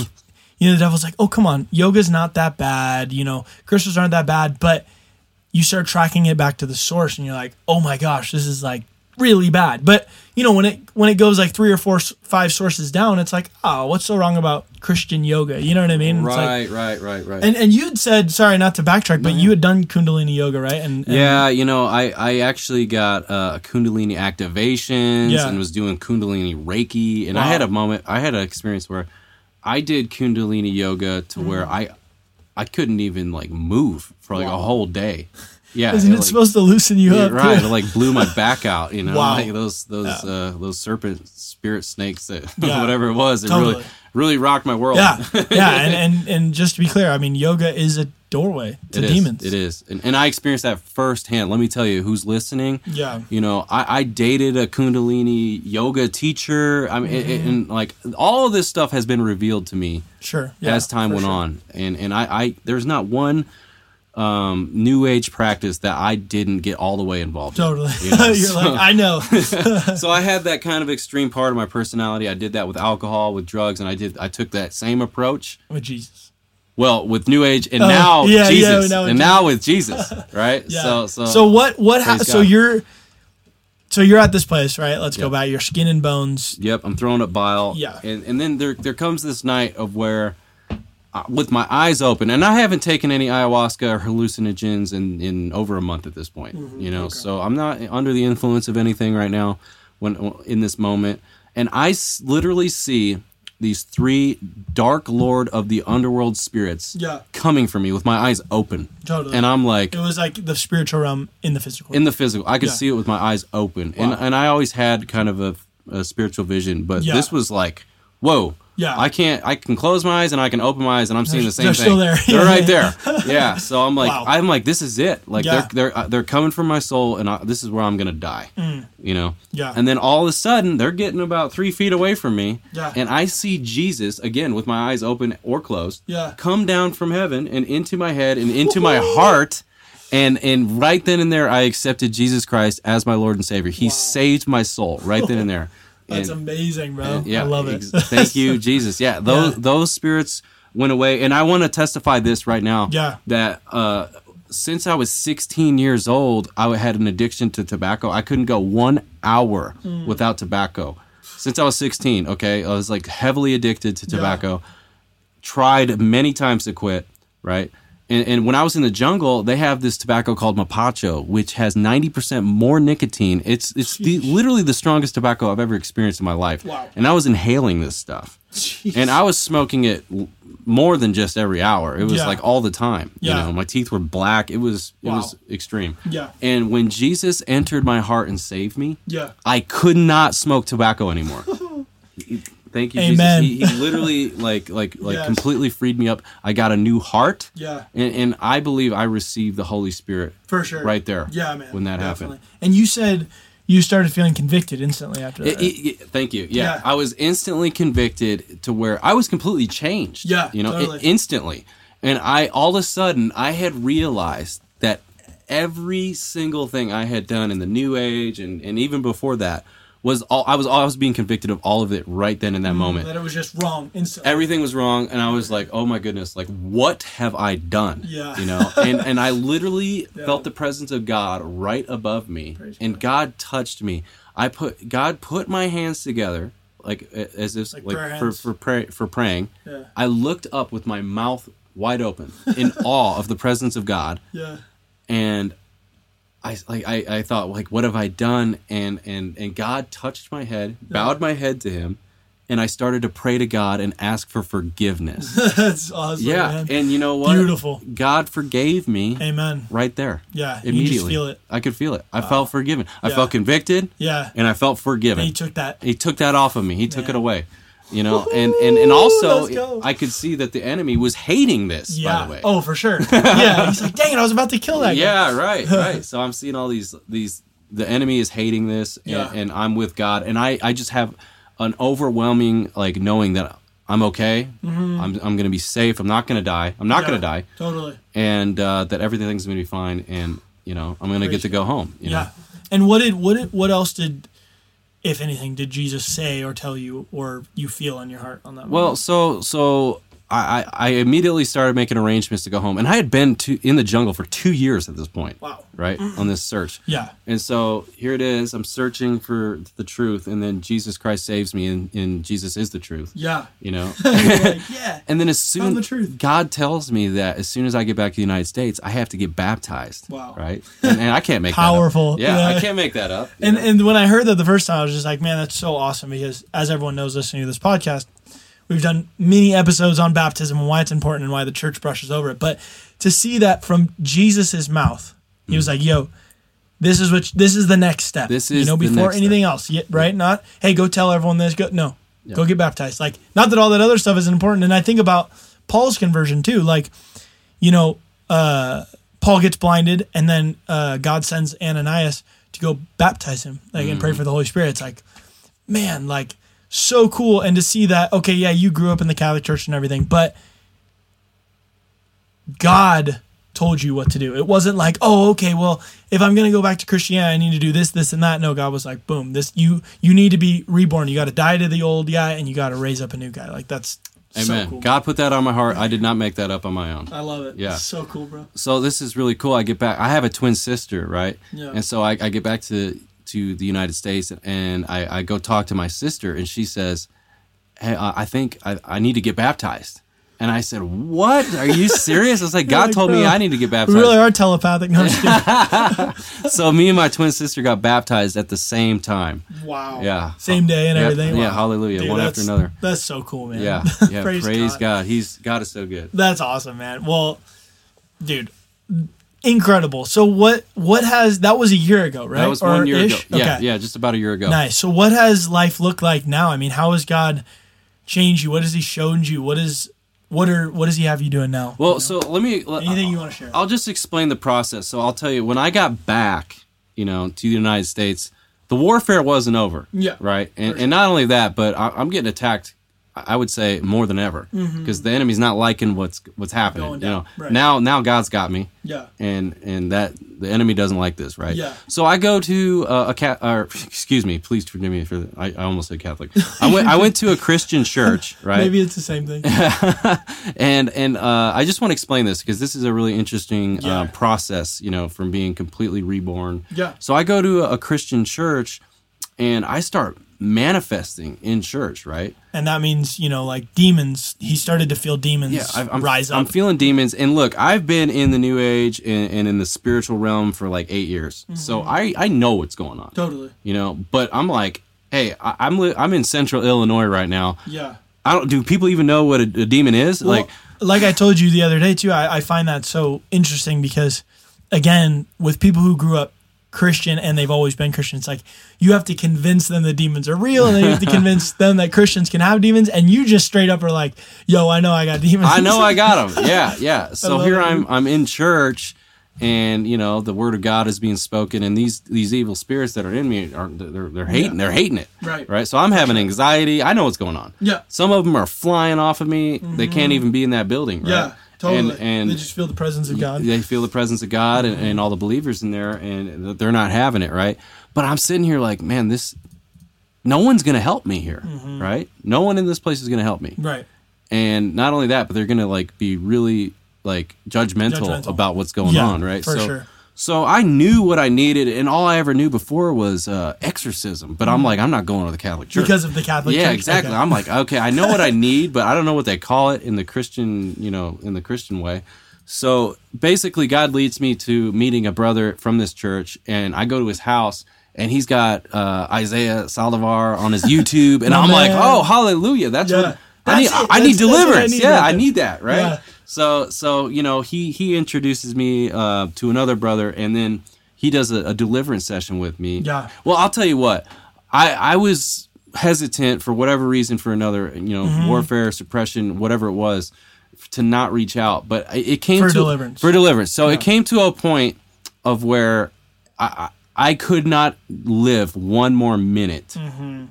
you know, the devil's like, oh, come on, yoga's not that bad. You know, crystals aren't that bad. But you start tracking it back to the source and you're like, oh my gosh, this is like really bad. But, you know, when it when it goes like three or four, five sources down, it's like, oh, what's so wrong about Christian yoga? You know what I mean? It's like- Right, right, right, right. and, and you'd said, sorry, not to backtrack, but you had done Kundalini yoga, right? And, and yeah, you know, I, I actually got uh, Kundalini activations Yeah. and was doing Kundalini Reiki, and I had a moment, I had an experience where I did Kundalini yoga to Mm-hmm. where I I couldn't even like move for like a whole day. Yeah, Isn't it like- supposed to loosen you Yeah, up? right. It like blew my back out, you know, Wow. like those those uh, those serpent spirit snakes that Yeah. whatever it was. It Totally. really really rocked my world. Yeah, yeah, and, and and just to be clear, I mean, yoga is a doorway to It is. demons. It is, and, and I experienced that firsthand. Let me tell you, who's listening? Yeah. You know, I, I dated a Kundalini yoga teacher. I mean, it- it- and like all of this stuff has been revealed to me Sure. Yeah, as time went sure. on, and and I, I there's not one um, new age practice that I didn't get all the way involved. in, Totally. you know? You're So- like, I know. so I had that kind of extreme part of my personality. I did that with alcohol, with drugs, and I did. I took that same approach. with Jesus. Well, with New Age, and Oh, now yeah, yeah, Jesus, now with and now with Jesus, right? Yeah. So, so, So, what? What? Ha- so you're. So you're at this place, right? Let's go Yep. back. Your skin and bones. Yep, I'm throwing up bile. Yeah. and and then there there comes this night of where uh, with my eyes open, and I haven't taken any ayahuasca or hallucinogens in, in over a month at this point. Mm-hmm. You know, so I'm not under the influence of anything right now when in this moment, and I s- literally see these three dark lord of the underworld spirits Yeah. coming for me with my eyes open, Totally. and I'm like it was like the spiritual realm in the physical. in the physical. I could Yeah. see it with my eyes open, and and I always had kind of a, a spiritual vision, but Yeah. this was like, whoa. Yeah. I can't. I can close my eyes and I can open my eyes and I'm seeing the same they're thing. still there. They're right there. Yeah. So I'm like, Wow. I'm like, this is it. Like Yeah. they're they're uh, they're coming from my soul, and I, this is where I'm gonna die. You know. Mm. Yeah. And then all of a sudden, they're getting about three feet away from me. Yeah. And I see Jesus again with my eyes open or closed. Yeah. Come down from heaven and into my head and into my heart. And and right then and there, I accepted Jesus Christ as my Lord and Savior. He saved my soul right then and there. That's And- amazing, bro. yeah, I love it. thank you, Jesus. Yeah, those Yeah. those spirits went away, and I want to testify this right now. Yeah. that uh, since I was 16 years old, I had an addiction to tobacco. I couldn't go one hour Mm. without tobacco. Since I was 16, okay, I was like heavily addicted to tobacco. Tried many times to quit, right? And, and when I was in the jungle, they have this tobacco called Mapacho, which has 90% more nicotine. It's it's the, literally the strongest tobacco I've ever experienced in my life. Wow. And I was inhaling this stuff. And I was smoking it more than just every hour. It was Yeah. like all the time. Yeah. You know, my teeth were black. It was it Wow. was extreme. Yeah. And when Jesus entered my heart and saved me, Yeah. I could not smoke tobacco anymore. Thank you, Amen. Jesus. He, he literally like like like Yes. completely freed me up. I got a new heart. Yeah. And, and I believe I received the Holy Spirit For sure. right there. Yeah, man. When that Definitely. happened. And you said you started feeling convicted instantly after that. It- it- it- thank you. Yeah. Yeah. I was instantly convicted to where I was completely changed. Yeah, you know, totally. instantly, and I all of a sudden I had realized that every single thing I had done in the New Age and and even before that was all I was I was being convicted of all of it right then in that mm, moment. that it was just wrong instantly. Everything was wrong, and I was like, "Oh my goodness! Like, what have I done?" Yeah. you know. And and I literally felt the presence of God right above me, Praise and God touched me. I put God put my hands together like as if Like like, for for pray, for praying. Yeah. I looked up with my mouth wide open in awe of the presence of God, yeah. and I like I, I thought like what have I done and and and God touched my head bowed my head to him and I started to pray to God and ask for forgiveness That's awesome. yeah man. and you know what Beautiful. God forgave me Amen. right there Yeah. Immediately feel it. I could feel it I felt forgiven I Yeah. felt convicted Yeah. and I felt forgiven And he took that. he took that off of me he took it away you know and and and also. I could see that the enemy was hating this Yeah. by the way Oh, for sure. yeah. He's like, dang it, I was about to kill that guy. yeah right right so i'm seeing all these these the enemy is hating this and, Yeah. and i'm with god and i i just have an overwhelming like knowing that i'm okay Mm-hmm. i'm, I'm gonna be safe i'm not gonna die i'm not Yeah. gonna die Totally. and uh, that everything's gonna be fine and you know i'm gonna Praise get to go home you Yeah. know? And what did what did, what else did, if anything, did Jesus say or tell you or you feel in your heart on that? well moment? so so I, I I immediately started making arrangements to go home, and I had been to in the jungle for two years at this point. Wow. Right mm. on this search. Yeah. And so here it is. I'm searching for the truth, and then Jesus Christ saves me, and, and Jesus is the truth. Yeah. You know. Like, yeah. and then as soon Found the truth. God tells me that as soon as I get back to the United States, I have to get baptized. Wow. Right. And, and I can't make Powerful. That up. Yeah, Yeah. I can't make that up. And know? and when I heard that the first time, I was just like, man, that's so awesome because as everyone knows listening to this podcast, we've done many episodes on baptism and why it's important and why the church brushes over it. But to see that from Jesus's mouth, he was like, yo, this is what this is the next step. This is you know before anything else, yeah, right? Not hey, go tell everyone this. Go no, Yeah. go get baptized. Like not that all that other stuff isn't important. And I think about Paul's conversion too. Like you know, uh, Paul gets blinded, and then uh, God sends Ananias to go baptize him, like and pray Mm-hmm. for the Holy Spirit. It's like, man, like so cool, and to see that. Okay, yeah, you grew up in the Catholic Church and everything, but God told you what to do. It wasn't like, oh, okay, well, if I'm gonna go back to Christianity, I need to do this, this, and that. No, God was like, boom, this you you need to be reborn. You got to die to the old guy, and you got to raise up a new guy. Like that's Amen. so cool. God put that on my heart. I did not make that up on my own. I love it. Yeah. so cool, bro. so this is really cool. I get back. I have a twin sister, right? Yeah. And so I, I get back to to the United States, and I, I go talk to my sister, and she says, "Hey, I I think I, I need to get baptized." And I said, "What? Are you serious?" I was like, "God like, told me I need to get baptized. We baptized." really are telepathic. No, so me and my twin sister got baptized at the same time. wow. Yeah. Same day and Yeah, everything. yeah, Wow. hallelujah, Dude, one after another. That's so cool, man. Yeah, yeah. praise, praise, God. God. He's God is so good. That's awesome, man. Well, dude, incredible. So what? What has that was a year ago, right? That was one year ish? ago. Yeah, Okay. yeah, just about a year ago. Nice. So what has life looked like now? I mean, how has God changed you? What has He shown you? What is what are what does He have you doing now? Well, so let me. let- Anything you want to share? I'll just explain the process. So I'll tell you, when I got back, you know, to the United States, the warfare wasn't over. Yeah. Right. And, and not only that, but I, I'm getting attacked. I would say more than ever because the enemy's not liking what's what's happening. Mm-hmm. You know, Right. now now God's got me. yeah. and and that the enemy doesn't like this, right? Yeah. So I go to uh, a cat, or excuse me, please forgive me for the, I, I almost said Catholic. I went I went to a Christian church, right? Maybe it's the same thing. and and uh, I just want to explain this because this is a really interesting Yeah. uh, process, you know, from being completely reborn. Yeah. So I go to a, a Christian church, and I start manifesting in church, right? and that means you know, like demons. He started to feel demons Yeah, I- I'm, rise up. I'm feeling demons, and look, I've been in the New Age and, and in the spiritual realm for like eight years, so Mm-hmm. I I know what's going on. totally. you know. But I'm like, hey, I, I'm li- I'm in Central Illinois right now. Yeah. I don't. Do people even know what a, a demon is? like, like I told you the other day too, I, I find that so interesting because, again, with people who grew up Christian and they've always been Christian, it's like you have to convince them the demons are real, and then you have to convince them that Christians can have demons, and you just straight up are like, "Yo, I know I got demons." I know I got them. Yeah, yeah. So here it. I'm. I'm in church. And you know the word of God is being spoken, and these these evil spirits that are in me are they're they're hating they're hating it, Right. Right. So I'm having anxiety. I know what's going on. Yeah. Some of them are flying off of me. They can't mm-hmm. even be in that building. Right? Yeah, totally. And, and they just feel the presence of God. they feel the presence of God and, and all the believers in there, and they're not having it, right? But I'm sitting here like, man, this, no one's gonna help me here, Mm-hmm. right? No one in this place is gonna help me, Right. and not only that, but they're gonna like be really like judgmental, Judgmental. about what's going Yeah, on, right? for so, sure. So I knew what I needed, and all I ever knew before was uh, exorcism. But I'm like, I'm not going to the Catholic Church. Because of the Catholic yeah, Church. Yeah, exactly. Okay. I'm like, okay, I know what I need, but I don't know what they call it in the Christian, you know, in the Christian way. So basically, God leads me to meeting a brother from this church, and I go to his house, and he's got uh, Isaiah Saldivar on his YouTube, and I'm like, oh, hallelujah! That's Yeah. what I need. I That's- need that's I deliverance. need yeah, right I need that. Right. Yeah. So, so you know, he he introduces me uh, to another brother, and then he does a, a deliverance session with me. Yeah. Well, I'll tell you what. I I was hesitant for whatever reason for another, you know, Mm-hmm. warfare, suppression, whatever it was, to not reach out. But it came For to deliverance. for deliverance. So it came to a point of where I I I could not live one more minute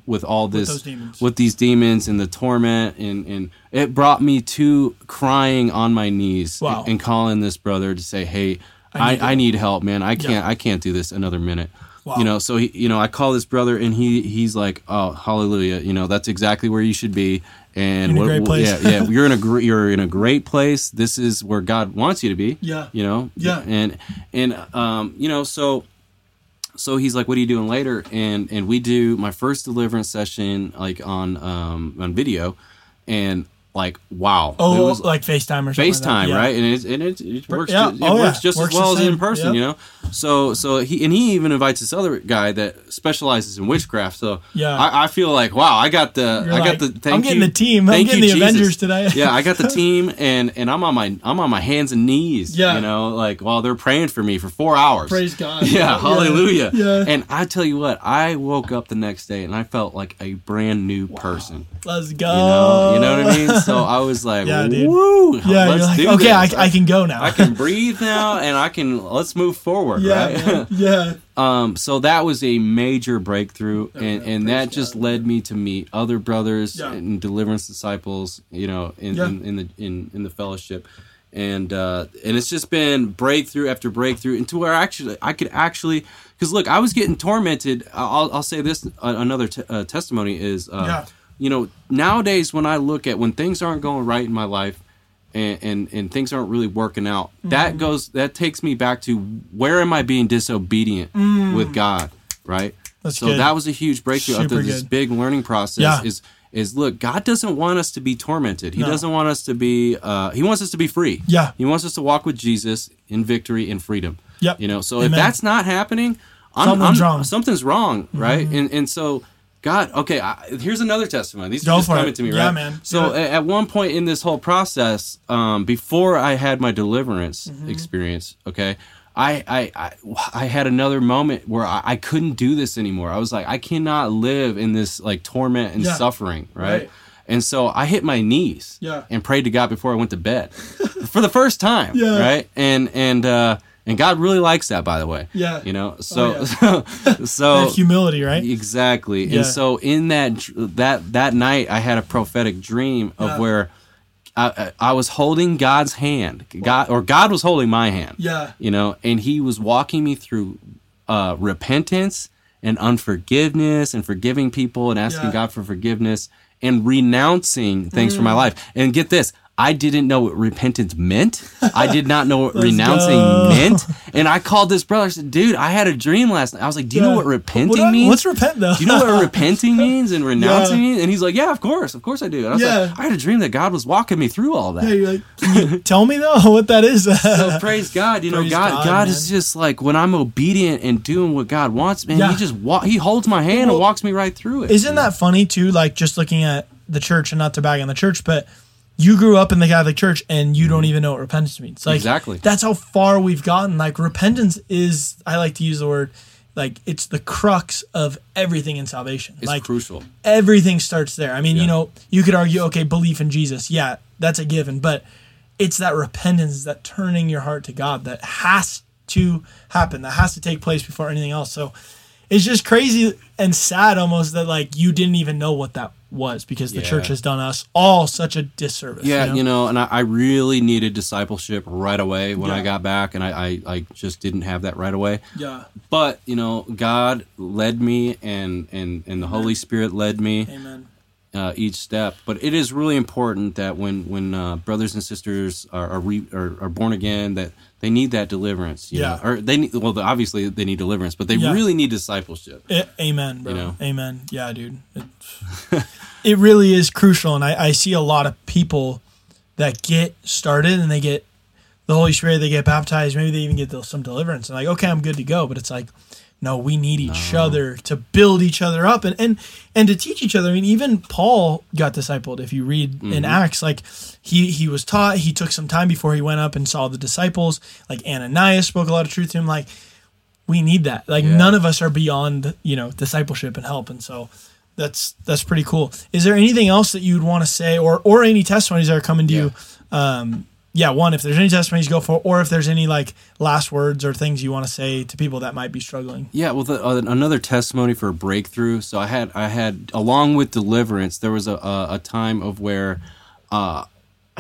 with all this Mm-hmm. demons. with these demons and the torment and and it brought me to crying on my knees Wow. and, and calling this brother to say, "Hey, I need I need, help, man. I can't Yeah. I can't do this another minute." Wow. You know, so he, you know, I call this brother and he he's like, "Oh, hallelujah! You know, that's exactly where you should be." And In a what- great place. yeah, yeah, you're in a gr- you're in a great place. This is where God wants you to be. Yeah. you know. Yeah. and and um, you know, so so he's like, "What are you doing later?" And and we do my first deliverance session like on um on video, and like wow, Oh, it was like FaceTime or something. like. FaceTime, Yeah. right? And it and it, it works yeah. just, it Oh, yeah. works just Works as well as in person, Yep. you know. So so he and he even invites this other guy that specializes in witchcraft. So Yeah. I, I feel like wow, I got the You're I like, got the thank I'm getting you, the team. I'm getting you, the Jesus. Avengers today. yeah, I got the team, and and I'm on my I'm on my hands and knees. Yeah. you know, like while they're praying for me for four hours. Praise God. Yeah, hallelujah. Yeah. And I tell you what, I woke up the next day and I felt like a brand new person. Let's go. You know, you know what I mean? So I was like, Yeah, dude. woo, Yeah, let's like, do okay, I, this. I can go now. I can breathe now and I can let's move forward, yeah, right? yeah. um so that was a major breakthrough and and that just led me to meet other brothers Yeah. and deliverance disciples, you know, in Yeah. in, in the in in the fellowship. And uh and it's just been breakthrough after breakthrough into where actually I could actually cuz look, I was getting tormented. I'll I'll say this another t- uh, testimony is uh Yeah. You know, nowadays when I look at when things aren't going right in my life and and, and things aren't really working out, Mm-hmm. that goes that takes me back to where am I being disobedient Mm. with God, right? That's so good. that was a huge breakthrough after Super this good. big learning process. Yeah. Is is look, God doesn't want us to be tormented. He No. doesn't want us to be. Uh, he wants us to be free. Yeah. He wants us to walk with Jesus in victory and freedom. Yep. You know. So Amen. if that's not happening, I'm, Something's I'm- wrong. Mm-hmm. Something's wrong, right? And and so. God, okay. I, here's another testimony. These Go are just coming it. to me, Yeah, right? man. So a- at one point in this whole process, um, before I had my deliverance Mm-hmm. experience, okay, I, I I I had another moment where I, I couldn't do this anymore. I was like, I cannot live in this like torment and Yeah. suffering, right? Right. And so I hit my knees Yeah. and prayed to God before I went to bed for the first time, Yeah. right? And and uh, and God really likes that, by the way. Yeah. You know, so Oh, so That humility, right? Exactly. Yeah. And so in that that that night, I had a prophetic dream of Yeah. where I, I was holding God's hand, God or God was holding my hand. Yeah. You know, and He was walking me through uh, repentance and unforgiveness and forgiving people and asking Yeah. God for forgiveness and renouncing things from my Mm. life. And get this. I didn't know what repentance meant. I did not know what renouncing go. meant. And I called this brother. I said, "Dude, I had a dream last night." I was like, "Do you know what repenting What means?" What's repent though? do you know what repenting means and renouncing Yeah. means? And he's like, yeah, of course, of course I do. And I was Yeah. like, I had a dream that God was walking me through all that. Yeah, you're like, can you tell me though what that is? So praise God, you know, Praise God, God, God, is just like when I'm obedient and doing what God wants, man. Yeah. He just wa- he holds my hand Well, and walks me right through it. Isn't that funny too? Like just looking at the church and not to bag on the church, but you grew up in the Catholic Church and you don't even know what repentance means. Like Exactly. That's how far we've gotten. Like repentance is, I like to use the word, like it's the crux of everything in salvation. It's like crucial. everything starts there. I mean, you know, you could argue, okay, belief in Jesus, yeah, that's a given, but it's that repentance, that turning your heart to God that has to happen, that has to take place before anything else. So it's just crazy and sad almost that like you didn't even know what that was because the Yeah. church has done us all such a disservice. Yeah, you know? you know, and I, I really needed discipleship right away when Yeah. I got back, and I, I, I just didn't have that right away. yeah, But you know, God led me, and and and the Holy Spirit led me. amen. uh, each step. But it is really important that when when uh, brothers and sisters are are, re, are are born again, that they need that deliverance. You Yeah. know? or they need, well, obviously they need deliverance, but they Yeah. really need discipleship. A- amen, bro. You know? Amen. Yeah, dude. It, it really is crucial, and I, I see a lot of people that get started and they get the Holy Spirit, they get baptized, maybe they even get some deliverance, and like, okay, I'm good to go. But it's like, no, we need each other to build each other up and and and to teach each other. I mean, even Paul got discipled. If you read in Acts, like he he was taught. He took some time before he went up and saw the disciples. Like Ananias spoke a lot of truth to him. Like we need that. Like Yeah. none of us are beyond, you know, discipleship and help. And so that's that's pretty cool. Is there anything else that you'd want to say or or any testimonies that are coming to you? Um yeah, one, if there's any testimonies, go for. Or if there's any like last words or things you want to say to people that might be struggling. Yeah, well, the, uh, another testimony for a breakthrough. So I had, I had, along with deliverance, there was a a, a time of where, uh,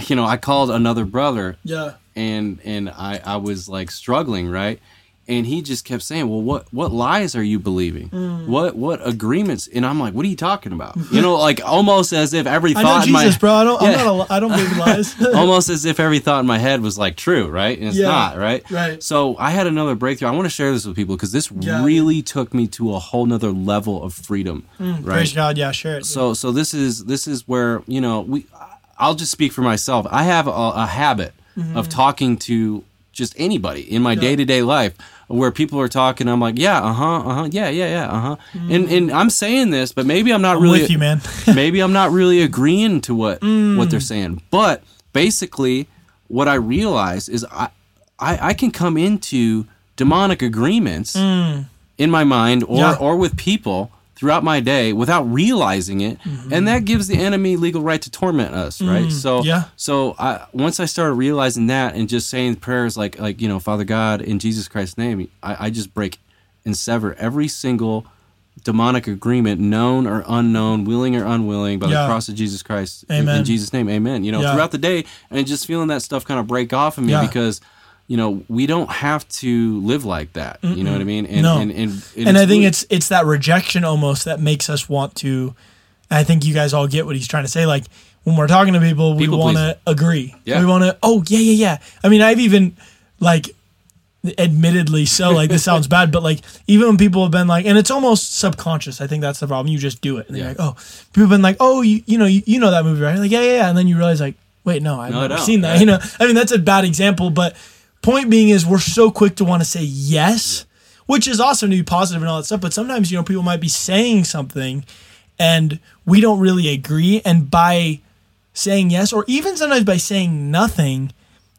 you know, I called another brother, Yeah. and and I I was like struggling, right? And he just kept saying, "Well, what what lies are you believing? Mm. What what agreements?" And I'm like, "What are you talking about?" You know, like almost as if every I know thought in Jesus, my bro. I don't Yeah. I'm not a, I don't believe lies. almost as if every thought in my head was like true, right? And it's Yeah, not, right? right. So I had another breakthrough. I want to share this with people because this Yeah. really took me to a whole nother level of freedom, right? Praise God, yeah, share it. So so this is this is where you know we. I'll just speak for myself. I have a, a habit of talking to just anybody in my Mm-hmm. Day to day life where people are talking. I'm like, yeah, uh huh, uh huh, yeah, yeah, yeah, uh huh. And and I'm saying this, but maybe I'm not Mm. I'm really with you, man. maybe I'm not really agreeing to what Mm. what they're saying. But basically, what I realize is I I, I can come into demonic agreements in my mind or Mm. Yeah. or with people throughout my day without realizing it and that gives the enemy legal right to torment us right so Mm-hmm. Yeah. so I, once i started realizing that and just saying prayers like like you know father god in jesus christ's name i, I just break and sever every single demonic agreement known or unknown willing or unwilling by Yeah. the cross of jesus christ In- in jesus name amen you know Yeah. throughout the day and just feeling that stuff kind of break off of me Yeah. because you know we don't have to live like that you know what i mean and No. and, and, and I think it's it's that rejection almost that makes us want to. and I think you guys all get what he's trying to say. Like when we're talking to people, we want to agree. Yeah. We want to. Oh yeah, yeah, yeah. I mean, I've even like admittedly so like this sounds bad but like even when people have been like and it's almost subconscious i think that's the problem you just do it and Yeah. they're like oh people have been like oh you, you know you, you know that movie right like yeah yeah yeah and then you realize like wait no i've No, never seen that right. you know i mean that's a bad example but point being is we're so quick to want to say yes which is awesome to be positive and all that stuff but sometimes you know people might be saying something and we don't really agree and by saying yes or even sometimes by saying nothing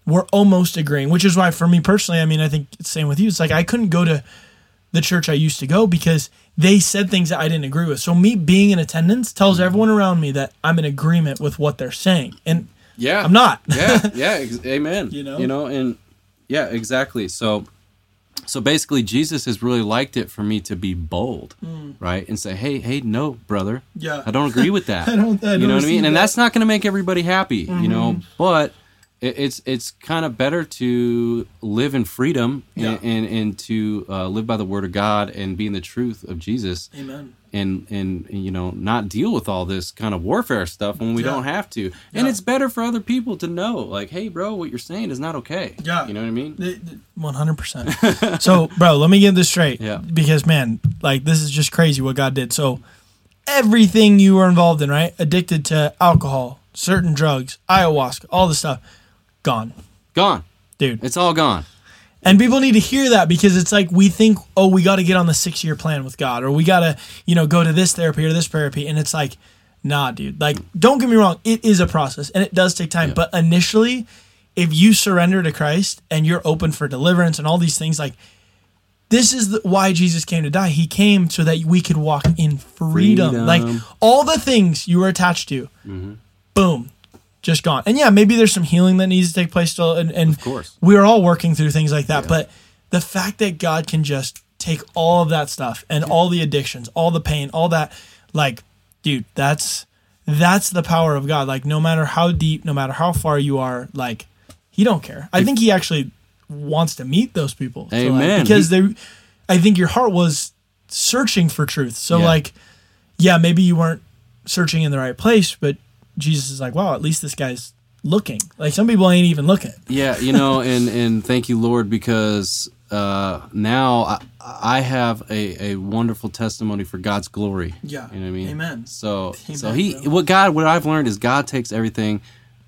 we're almost agreeing which is why for me personally i mean i think it's same with you it's like i couldn't go to the church i used to go because they said things that i didn't agree with so me being in attendance tells mm-hmm. everyone around me that i'm in agreement with what they're saying and Yeah. i'm not yeah, yeah, ex- amen. You know? you know, and yeah, exactly. So, so basically, Jesus has really liked it for me to be bold, right, and say, "Hey, hey, no, brother, Mm. Yeah. I don't agree with that." I don't- I you know what I mean? that. And that's not going to make everybody happy, you Mm-hmm. know. But it, it's it's kind of better to live in freedom Yeah. and, and and to uh, live by the word of God and be in the truth of Jesus amen and and you know not deal with all this kind of warfare stuff when we Yeah. don't have to and Yeah. it's better for other people to know like hey bro what you're saying is not okay Yeah. you know what i mean One hundred percent. So, bro, let me get this straight. Yeah. Because, man, like this is just crazy what God did. So, everything you were involved in, right? Addicted to alcohol, certain drugs, ayahuasca, all the stuff, gone, gone dude. it's all gone And people need to hear that because it's like we think, oh, we got to get on the six year plan with God, or we got to, you know, go to this therapy or this therapy. And it's like, nah, dude. Like, don't get me wrong, it is a process and it does take time. But initially, if you surrender to Christ and you're open for deliverance and all these things, like, this is the, why Jesus came to die. He came so that we could walk in freedom. Freedom. Like, all the things you were attached to, Mm-hmm. boom, just gone. And yeah, maybe there's some healing that needs to take place still. And, and Of course. we're all working through things like that. But the fact that God can just take all of that stuff and all the addictions, all the pain, all that, like, dude, that's that's the power of God. Like, no matter how deep, no matter how far you are, like, He don't care. I think He actually wants to meet those people. So, like, Amen. because He- they, I think your heart was searching for truth. So Yeah. like, yeah, maybe you weren't searching in the right place, but Jesus is like, wow, at least this guy's looking. Like some people ain't even looking. yeah you know and and thank you lord because uh now i, I have a, a wonderful testimony for god's glory Yeah. you know what i mean Amen. so so he bro. what god what i've learned is god takes everything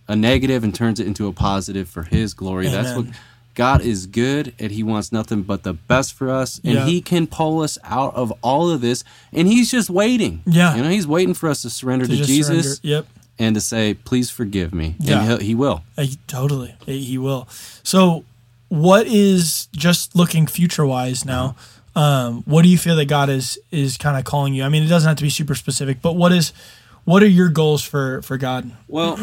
a negative and turns it into a positive for his glory that's what god is good and he wants nothing but the best for us and Yeah. he can pull us out of all of this and he's just waiting Yeah. you know he's waiting for us to surrender to, just jesus surrender. Yep. And to say please forgive me Yeah. and he, he will Uh, he- totally. He he will. So, what is just looking future wise now? Um, what do you feel that God is is kind of calling you? I mean, it doesn't have to be super specific, but what is what are your goals for for God? Well,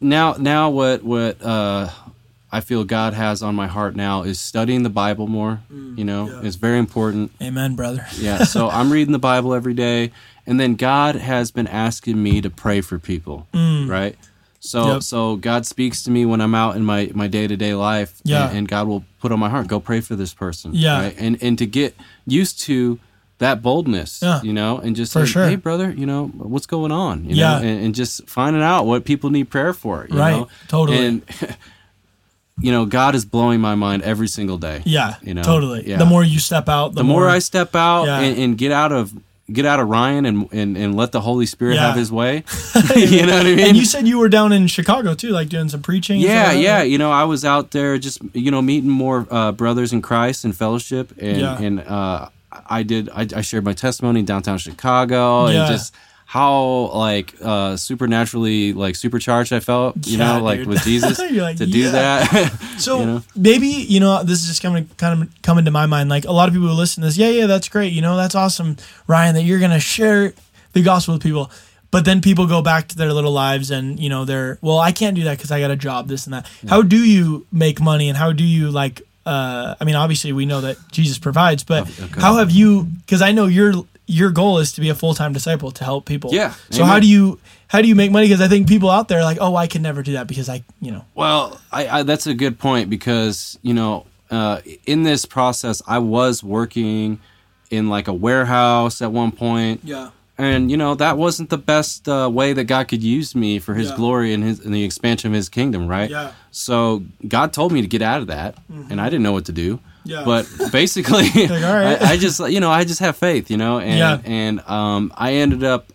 now now what what uh, I feel God has on my heart now is studying the Bible more. you know, yeah. it's very important. Amen, brother. Yeah, so I'm reading the Bible every day, and then God has been asking me to pray for people. Right. So Mm. Yep. so God speaks to me when I'm out in my my day to day life. Yeah. And, and God will put on my heart, go pray for this person. Yeah. Right. And and to get used to that boldness, Yeah. you know, and just For say, sure. hey, brother, you know, what's going on? You Yeah. know, and, and just finding out what people need prayer for. You Right. Know? Totally. And, you know, God is blowing my mind every single day. Yeah, You know, totally. yeah. The more you step out, the, The more I step out Yeah. and, and get out of get out of Ryan and and, and let the Holy Spirit Yeah. have His way. you know what I mean? And you said you were down in Chicago too, like doing some preaching. yeah, yeah. You know, I was out there just you know meeting more uh, brothers in Christ and fellowship, and Yeah. and uh, I did. I, I shared my testimony in downtown Chicago, Yeah. and just how like uh, supernaturally like supercharged I felt. You Yeah, know, like dude. with Jesus like, to yeah. do that. So you know? maybe you know this is just coming kind of coming to my mind. Like a lot of people who listen to this, yeah, yeah, that's great. You know, that's awesome, Ryan, that you're gonna share the gospel with people. But then people go back to their little lives, and you know, they're well, I can't do that because I got a job, this and that. How do you make money, and how do you like? Uh, I mean, obviously, we know that Jesus provides, but Okay. how have you? Because I know your your goal is to be a full time disciple to help people. Yeah, So how do you how do you make money? Because I think people out there are like, oh, I can never do that because I, you know, Well, I, I, that's a good point because you know, uh, in this process, I was working in like a warehouse at one point. yeah, and you know that wasn't the best uh, way that God could use me for His Yeah. glory and His and the expansion of His kingdom, right? Yeah. So God told me to get out of that, and I didn't know what to do. Yeah. But basically, Like, right. I, I just you know I just have faith, you know, and Yeah. and um, I ended up.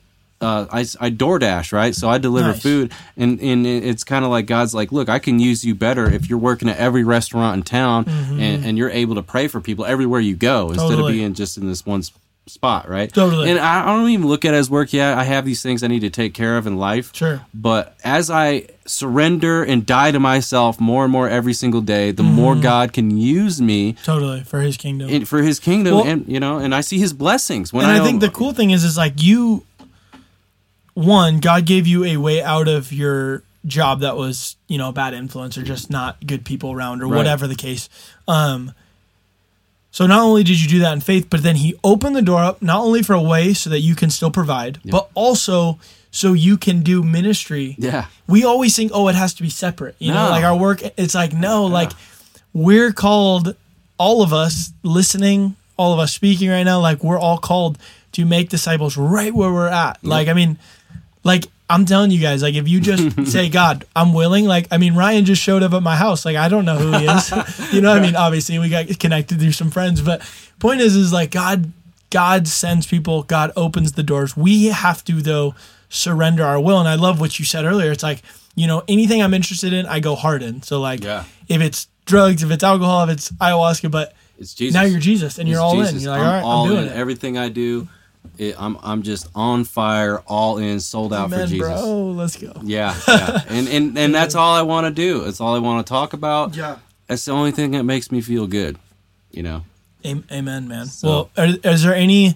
Uh, I, I DoorDash, right? So I deliver Nice. food, and, and it's kind of like God's like, look, I can use you better if you're working at every restaurant in town, and, and you're able to pray for people everywhere you go instead Mm-hmm. Totally. of being just in this one spot, right? Totally. And I, don't even look at it as work yet. I have these things I need to take care of in life. Sure. But as I surrender and die to myself more and more every single day, the more Mm-hmm. God can use me Totally for His kingdom. in, for His kingdom, Well- and you know, and I see His blessings. When and I, I, think the cool thing is, is like you, one, God gave you a way out of your job that was, you know, a bad influence or just not good people around or Right. whatever the case. Um, so not only did you do that in faith, but then He opened the door up not only for a way so that you can still provide, but also so you can do ministry. yeah, We always think, oh, it has to be separate. You know, like our work. It's like no, like we're called. All of us listening, all of us speaking right now, like we're all called to make disciples right where we're at. Like I mean, like I'm telling you guys, like if you just say, God, I'm willing. Like I mean, Ryan just showed up at my house. Like I don't know who he is. you know, what I mean, obviously we got connected through some friends, but point is, is like God, God sends people. God opens the doors. We have to though surrender our will. And I love what you said earlier. It's like you know anything I'm interested in, I go hard in. So like Yeah. if it's drugs, if it's alcohol, if it's ayahuasca, but it's Jesus. now you're Jesus and It's you're all in. You're like, I'm all right, all I'm doing in. it. Everything I do, it, I'm I'm just on fire, all in, sold out for Jesus. bro. Let's go. Yeah, yeah. and and and that's all I want to do. It's all I want to talk about. Yeah. That's the only thing that makes me feel good. You know. Amen, man. So- well, are, is there any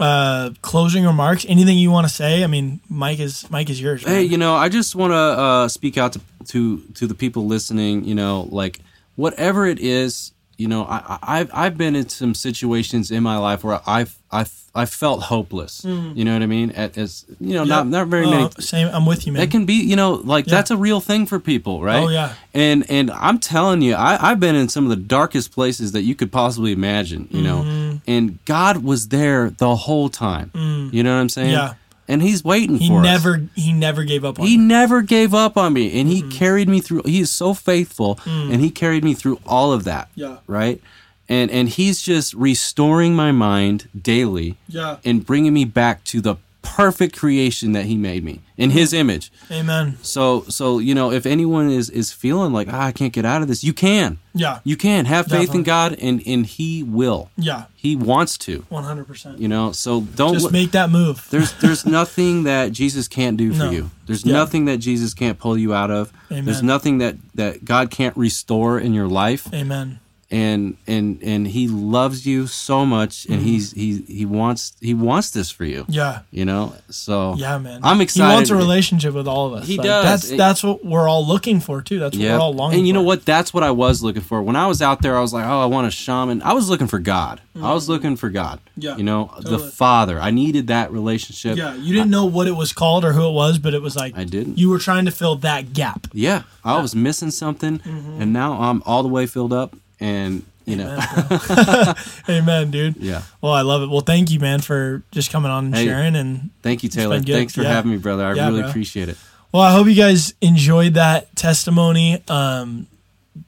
uh, closing remarks? Anything you want to say? I mean, mic is mic is yours. Hey, you know, I just want to uh, speak out to, to to the people listening. You know, like whatever it is, you know, I, I've I've been in some situations in my life where I've I've I felt hopeless. You know what I mean? At, as you know, not not very Oh, many. Same. I'm with you, man. That can be, you know, like Yeah. that's a real thing for people, right? Oh, yeah. And and I'm telling you, I, I've been in some of the darkest places that you could possibly imagine, you know. Mm-hmm. And God was there the whole time. You know what I'm saying? Mm. Yeah. And He's waiting he for us. never he never gave up on He you. never gave up on me, and he Mm-hmm. carried me through. He is so faithful, and he carried me through all of that. Mm. Yeah. Right. And and he's just restoring my mind daily, Yeah. and bringing me back to the perfect creation that he made me in his image. Amen. So so you know if anyone is is feeling like ah, I can't get out of this, you can. Yeah. You can have faith Definitely. in God, and and He will. Yeah. He wants to. One hundred percent. You know. So don't. Just make that move. there's there's nothing that Jesus can't do for No. you. There's Yeah. nothing that Jesus can't pull you out of. Amen. There's nothing that that God can't restore in your life. Amen. And and and He loves you so much, and Mm-hmm. He's he he wants he wants this for you. Yeah. You know. So Yeah, man. I'm excited. He wants a relationship with all of us. He Like, does. That's It- that's what we're all looking for too. That's what Yeah. we're all longing for. and you know what? That's what I was looking for. When I was out there, I was like, oh, I want a shaman. I was looking for God. I was looking for God. Mm-hmm. Yeah, You know, the. Father. I needed that relationship. Yeah, you didn't know what it was called or who it was, but it was like I didn't. You were trying to fill that gap. Yeah. I was missing something, Mm-hmm. and now I'm all the way filled up. And, you know, Amen, dude. yeah. Well, I love it. Well, thank you, man, for just coming on and Hey, sharing. And Thank you, Taylor. Thanks for Yeah. having me, brother. I Yeah, really bro. appreciate it. well, I hope you guys enjoyed that testimony. Um,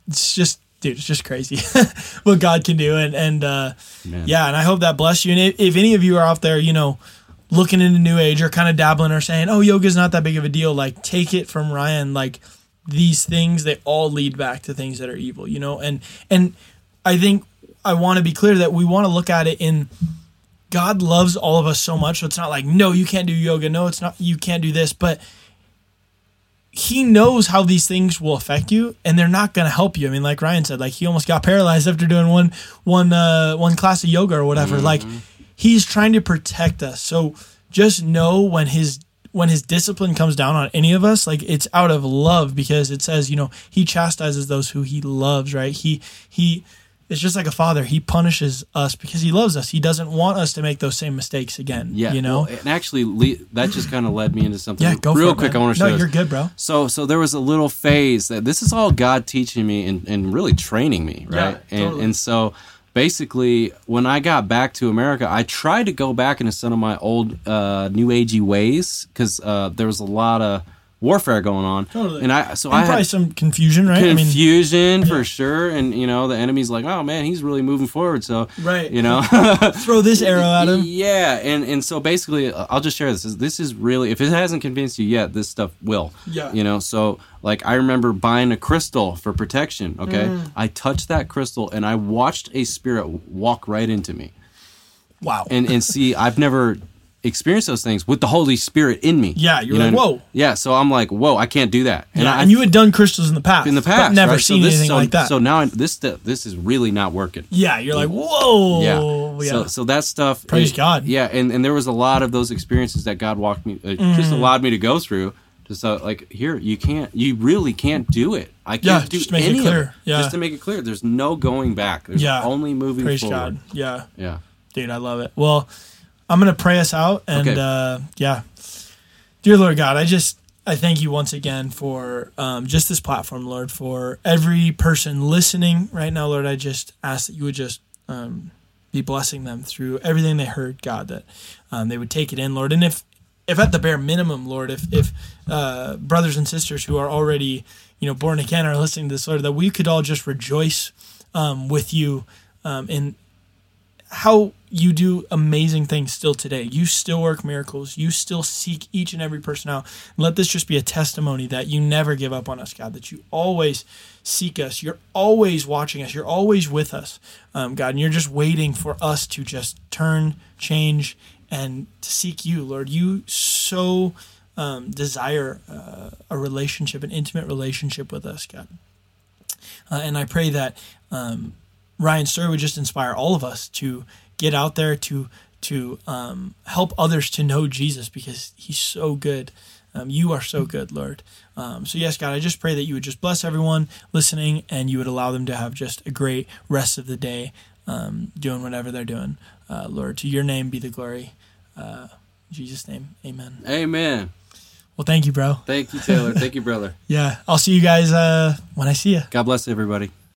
it's just, dude, it's just crazy what God can do, and and uh, yeah, and I hope that blessed you. And if, if any of you are out there, you know, looking into New Age or kind of dabbling or saying, "Oh, yoga's not that big of a deal," like take it from Ryan, like these things they all lead back to things that are evil, you know. And and I think I want to be clear that we want to look at it in God loves all of us so much. So it's not like, no, you can't do yoga. No, it's not, you can't do this. But He knows how these things will affect you, and they're not going to help you. I mean, like Ryan said, like he almost got paralyzed after doing one, one, uh, one class of yoga or whatever. Like He's trying to protect us. So just know when His when His discipline comes down on any of us, like it's out of love because it says, you know, He chastises those who He loves. Right? He He it's just like a father. He punishes us because he loves us. He doesn't want us to make those same mistakes again. Yeah. you know. well, and actually, that just kind of led me into something yeah, go real for it, quick. man. I want to No, show you're this. good, bro. So, so there was a little phase that this is all God teaching me and, and really training me, right? Yeah, and totally. and so basically, when I got back to America, I tried to go back into some of my old uh, new agey ways because uh, there was a lot of warfare going on. Totally. And I so And I probably had some confusion, right? I mean, confusion for sure, and you know the enemy's like, oh man, he's really moving forward. So Right. you know. throw this arrow at him. Yeah, and and so basically, uh, I'll just share this. This is really, if it hasn't convinced you yet, this stuff will. Yeah. You know, so like I remember buying a crystal for protection. Okay, Mm. I touched that crystal and I watched a spirit walk right into me, Wow. and and see, I've never experienced those things with the Holy Spirit in me. Yeah, you're You like, know? whoa. Yeah, so I'm like, whoa, I can't do that. yeah, I, and you had done crystals in the past. in the past, never right? seen so this, anything so, like that. So now I, this this is really not working. yeah, you're like, whoa. Yeah. Yeah. So, so that stuff. Praise God. Yeah, and, and there was a lot of those experiences that God walked me, uh, Mm. just allowed me to go through. Just uh, like here, you can't, you really can't do it. I can't Yeah, do just to make it any of clear. Yeah. Just to make it clear, there's no going back. There's Yeah. only moving Praise forward. God. Yeah. Yeah. Dude, I love it. Well, I'm going to pray us out. And Okay. uh, yeah. Dear Lord God, I just, I thank you once again for um, just this platform, Lord, for every person listening right now, Lord. I just ask that you would just um, be blessing them through everything they heard, God, that um, they would take it in, Lord. And if, if at the bare minimum, Lord, if, if uh, brothers and sisters who are already, you know, born again are listening to this, Lord, that we could all just rejoice um, with you um, in how you do amazing things still today. You still work miracles. You still seek each and every person out. Let this just be a testimony that you never give up on us, God, that you always seek us. You're always watching us. You're always with us, um, God. And you're just waiting for us to just turn, change, and to seek you, Lord. You so um, desire uh, a relationship, an intimate relationship with us, God. Uh, and I pray that um, Ryan's story would just inspire all of us to get out there to to um, help others to know Jesus because He's so good. Um, you are so good, Lord. Um, so yes, God, I just pray that you would just bless everyone listening, and you would allow them to have just a great rest of the day, um, doing whatever they're doing. Uh, Lord, to Your name be the glory. Uh, in Jesus' name, Amen. Amen. Well, thank you, bro. Thank you, Taylor. Thank you, brother. Yeah, I'll see you guys uh, when I see you. God bless everybody.